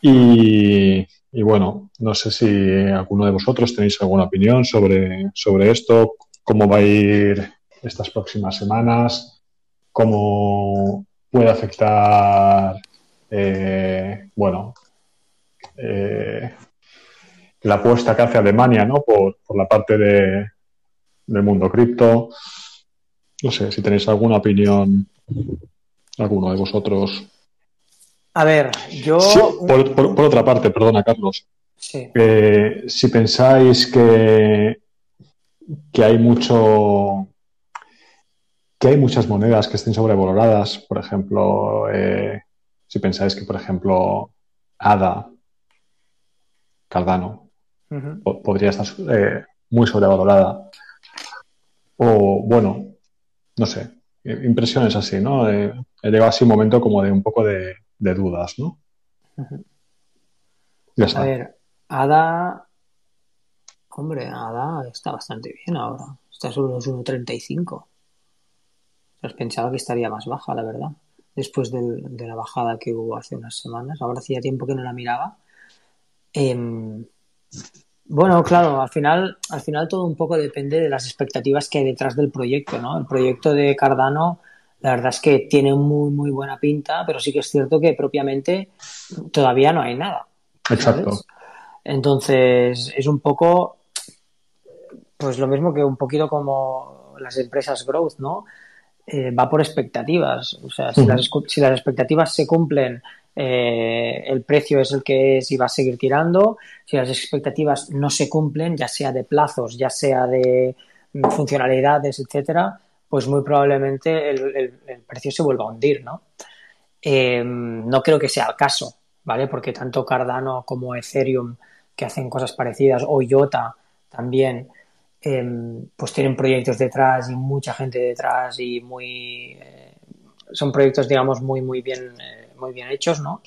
Y, y bueno, no sé si alguno de vosotros tenéis alguna opinión sobre, sobre esto, cómo va a ir estas próximas semanas, cómo puede afectar, eh, bueno, eh, la apuesta que hace Alemania, ¿no? Por, por la parte de, del mundo cripto. No sé si tenéis alguna opinión, alguno de vosotros. A ver, yo. Sí, por, por- por otra parte, perdona, Carlos. Sí. Eh, si pensáis que, que hay mucho que hay muchas monedas que estén sobrevaloradas, por ejemplo, eh, si pensáis que, por ejemplo, ADA, Cardano, po- podría estar eh, muy sobrevalorada. O, bueno, no sé, impresiones así, ¿no? Eh, he llegado así un momento como de un poco de, de dudas, ¿no? Ya A está. ver, Ada. Hombre, Ada está bastante bien ahora. Está sobre los 1.35. Pues pensaba que estaría más baja, la verdad. Después del- de la bajada que hubo hace unas semanas. Ahora hacía tiempo que no la miraba. Em, bueno, claro, al final, al final todo un poco depende de las expectativas que hay detrás del proyecto, ¿no? El proyecto de Cardano, la verdad es que tiene muy, muy buena pinta, pero sí que es cierto que propiamente todavía no hay nada. Exacto. ¿sabes? Entonces, es un poco, pues lo mismo que un poquito como las empresas growth, ¿no? Eh, va por expectativas. O sea, si, las, escu- si las expectativas se cumplen, eh, el precio es el que es y va a seguir tirando. Si las expectativas no se cumplen, ya sea de plazos, ya sea de mm, funcionalidades, etcétera, pues muy probablemente el, el- el precio se vuelva a hundir, ¿no? Eh, no creo que sea el caso, ¿vale? Porque tanto Cardano como Ethereum, que hacen cosas parecidas, o IOTA también, eh, pues tienen proyectos detrás y mucha gente detrás y muy... eh, son proyectos, digamos, muy, muy bien, eh, muy bien hechos, ¿no?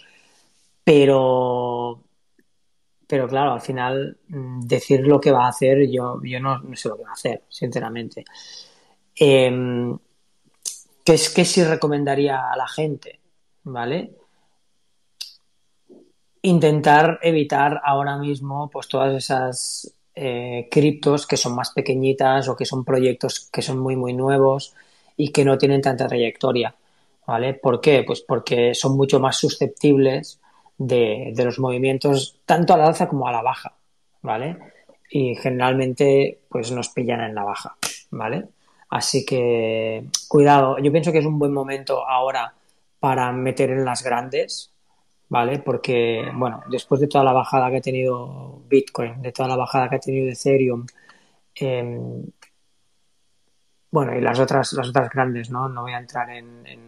Pero... Pero claro, al final mm, decir lo que va a hacer, yo, yo no, sé lo que va a hacer, sinceramente. Eh, ¿qué, es, ¿Qué sí recomendaría a la gente? ¿Vale? Intentar evitar ahora mismo pues todas esas eh, criptos que son más pequeñitas o que son proyectos que son muy muy nuevos y que no tienen tanta trayectoria. ¿Vale? ¿Por qué? Pues porque son mucho más susceptibles de, de los movimientos tanto a la alza como a la baja. ¿Vale? Y generalmente pues nos pillan en la baja. ¿Vale? Así que cuidado, yo pienso que es un buen momento ahora para meter en las grandes, ¿vale? Porque, bueno, después de toda la bajada que ha tenido Bitcoin, de toda la bajada que ha tenido Ethereum, eh, bueno, y las otras, las otras grandes, ¿no? No voy a entrar en, en,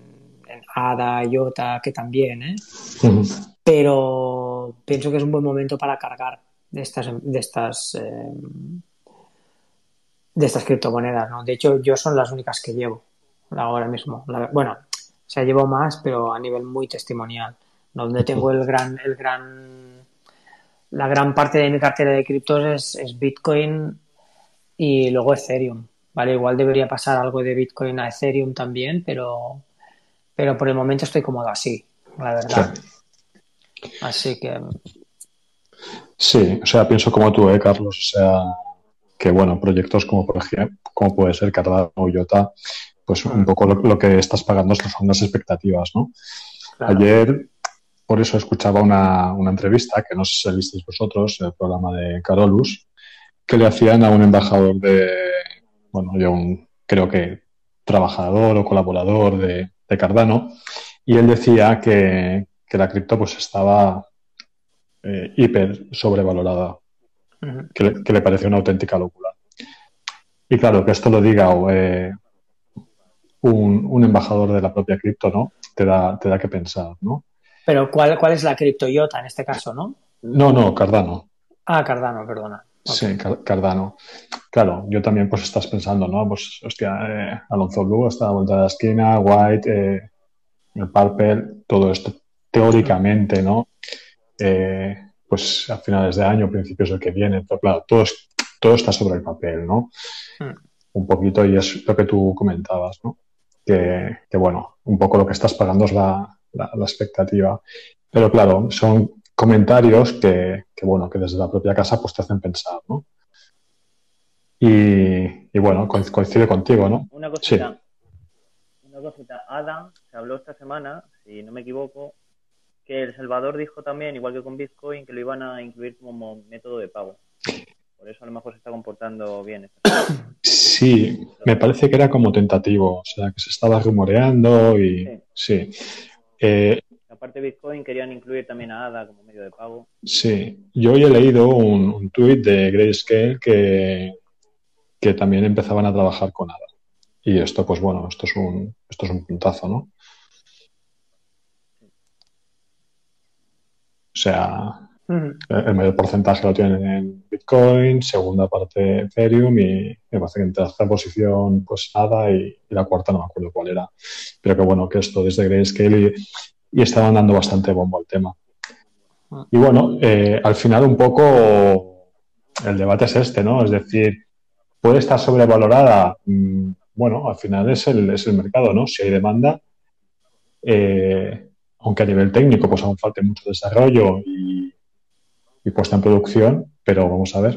en ADA, IOTA, que también, ¿eh? Pero pienso que es un buen momento para cargar de estas, de estas, eh, de estas criptomonedas, ¿no? De hecho, yo son las únicas que llevo, ahora mismo. La- bueno, o sea, llevo más, pero a nivel muy testimonial. Donde tengo el gran, el gran, la gran parte de mi cartera de criptos es, es Bitcoin y luego Ethereum. Vale, igual debería pasar algo de Bitcoin a Ethereum también, pero, pero por el momento estoy cómodo así, la verdad. Así que Sí, o sea, pienso como tú, ¿eh, Carlos? O sea, que bueno, proyectos como por ejemplo, como puede ser Cardano o Iota, pues un poco lo, lo que estás pagando son las expectativas, ¿no? claro. Ayer, por eso escuchaba una, una entrevista, que no sé si visteis vosotros, el programa de Carolus, que le hacían a un embajador de, bueno, yo un, creo que trabajador o colaborador de, de Cardano, y él decía que, que la cripto pues estaba eh, hiper sobrevalorada, que le, que le una auténtica locura. Y claro, que esto lo diga eh, un, un embajador de la propia cripto, ¿no? Te da, te da que pensar, ¿no? Pero ¿cuál, cuál es la criptoyota en este caso, no? No, no, Cardano. Ah, Cardano, perdona. Sí, Car- Cardano. Claro, yo también pues estás pensando, ¿no? Pues, hostia, eh, Alonso Blue está a la vuelta de la esquina, White, eh, el Purple, todo esto teóricamente, ¿no? Eh, pues a finales de año, principios del que viene, pero claro, todo, es- todo está sobre el papel, ¿no? Hmm. Un poquito, y es lo que tú comentabas, ¿no? Que, que, bueno, un poco lo que estás pagando es la, la- la expectativa. Pero claro, son comentarios que, que, bueno, que desde la propia casa pues te hacen pensar, ¿no? Y, y bueno, co- coincide contigo, ¿no? Una cosita. Una cosita. Adam se habló esta semana, si no me equivoco, que El Salvador dijo también, igual que con Bitcoin, que lo iban a incluir como método de pago. Por eso a lo mejor se está comportando bien. Sí, me parece que era como tentativo, o sea, que se estaba rumoreando y sí. Eh, Aparte de Bitcoin, querían incluir también a ADA como medio de pago. Sí, yo hoy he leído un, un tuit de Grayscale que, que también empezaban a trabajar con ADA. Y esto, pues bueno, esto es un, esto es un puntazo, ¿no? O sea, Ujú. el mayor porcentaje lo tienen en Bitcoin, segunda parte Ethereum y me parece que en tercera posición pues ADA y, y la cuarta no me acuerdo cuál era. Pero que bueno, que esto desde Grayscale y, y estaban dando bastante bombo al tema. Y bueno, eh, al final un poco el debate es este, ¿no? Es decir, ¿puede estar sobrevalorada? Mm, Bueno, al final es el, es el mercado, ¿no? Si hay demanda, eh, aunque a nivel técnico pues aún falte mucho desarrollo y, y puesta en producción, pero vamos a ver.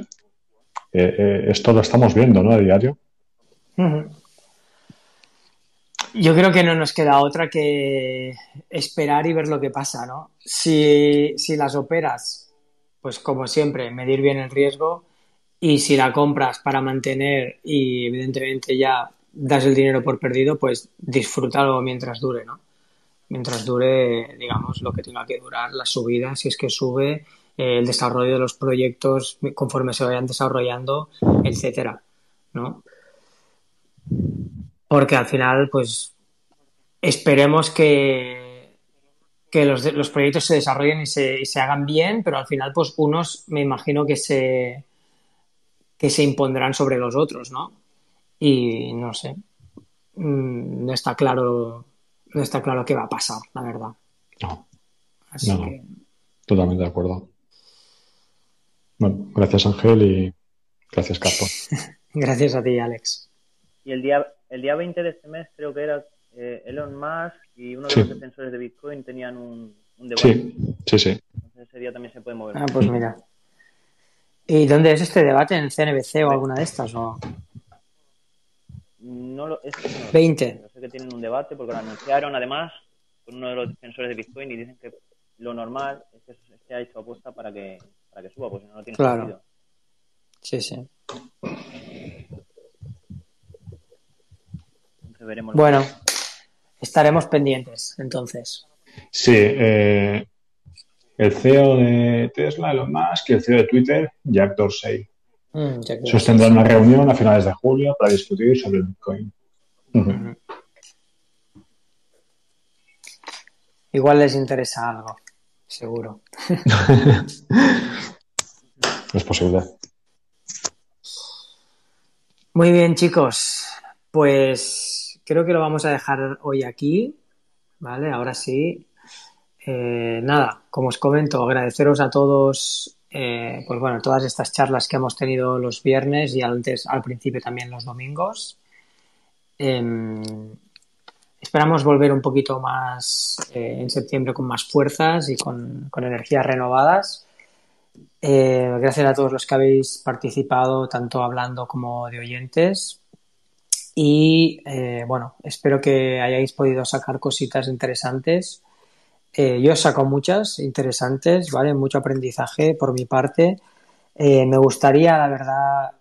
Eh, eh, esto lo estamos viendo, ¿no? A diario. Yo creo que no nos queda otra que esperar y ver lo que pasa, ¿no? Si, si las operas, pues como siempre, medir bien el riesgo y si la compras para mantener y evidentemente ya das el dinero por perdido, pues disfrútalo mientras dure, ¿no? Mientras dure, digamos, lo que tenga que durar, la subida, si es que sube, el desarrollo de los proyectos conforme se vayan desarrollando, etcétera, ¿no? Porque al final, pues, esperemos que, que los, los proyectos se desarrollen y se, y se hagan bien, pero al final, pues, unos me imagino que se, que se impondrán sobre los otros, ¿no? Y no sé, Mm, no está claro, no está claro qué va a pasar, la verdad. No, Así No. que, totalmente de acuerdo. Bueno, gracias Ángel y gracias Carlos. [LAUGHS] gracias a ti, Alex. Y el día, el día 20 de este mes creo que era eh, Elon Musk y uno de Sí. los defensores de Bitcoin tenían un, un debate. Sí, sí, sí. Entonces ese día también se puede mover. Ah, pues mira. ¿Y dónde es este debate? ¿En CNBC o alguna de estas? ¿O? No lo, es, no, 20. Yo sé que tienen un debate porque lo anunciaron además con uno de los defensores de Bitcoin y dicen que lo normal es que se ha hecho apuesta para que, para que suba, porque si no, no tiene Claro. sentido. Sí, sí. Entonces veremos. Bueno, estaremos pendientes, entonces. Sí, eh, el CEO de Tesla, Elon Musk, y el CEO de Twitter, Jack Dorsey. Mm, que- Sostendrán una reunión a finales de julio para discutir sobre el Bitcoin. Igual les interesa algo, seguro. [LAUGHS] Es posible. Muy bien, chicos. Pues, creo que lo vamos a dejar hoy aquí, ¿vale? Ahora sí. Eh, nada, como os comento, agradeceros a todos, eh, pues bueno, todas estas charlas que hemos tenido los viernes y antes, al principio también los domingos. Em, esperamos volver un poquito más eh, en septiembre con más fuerzas y con, con energías renovadas. Eh, gracias a todos los que habéis participado, tanto hablando como de oyentes. Y eh, bueno, espero que hayáis podido sacar cositas interesantes. Eh, yo he sacado muchas interesantes, ¿vale? Mucho aprendizaje por mi parte. Me gustaría, la verdad,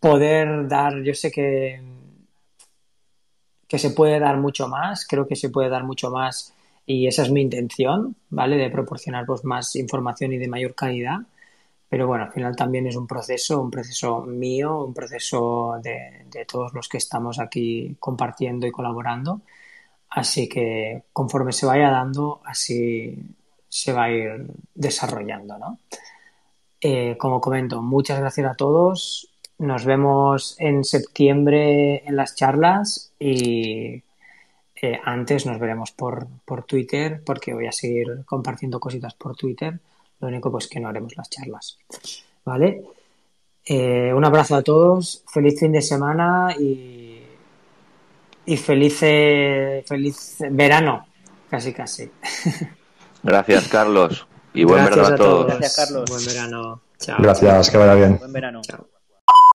poder dar, yo sé que, que se puede dar mucho más, creo que se puede dar mucho más y esa es mi intención, ¿vale? De proporcionar pues, más información y de mayor calidad. Pero bueno, al final también es un proceso, un proceso mío, un proceso de, todos los que estamos aquí compartiendo y colaborando. Así que conforme se vaya dando, así se va a ir desarrollando, ¿no? Eh, como comento, muchas gracias a todos. Nos vemos en septiembre en las charlas y eh, antes nos veremos por, por Twitter porque voy a seguir compartiendo cositas por Twitter. Lo único pues que no haremos las charlas. ¿Vale? Eh, un abrazo a todos, feliz fin de semana y, y feliz, feliz verano, casi casi. [LAUGHS] Gracias, Carlos. Y buen Gracias verano a todos. Gracias, Carlos. Buen verano. Chao. Gracias, que vaya bien. Buen verano. Chao.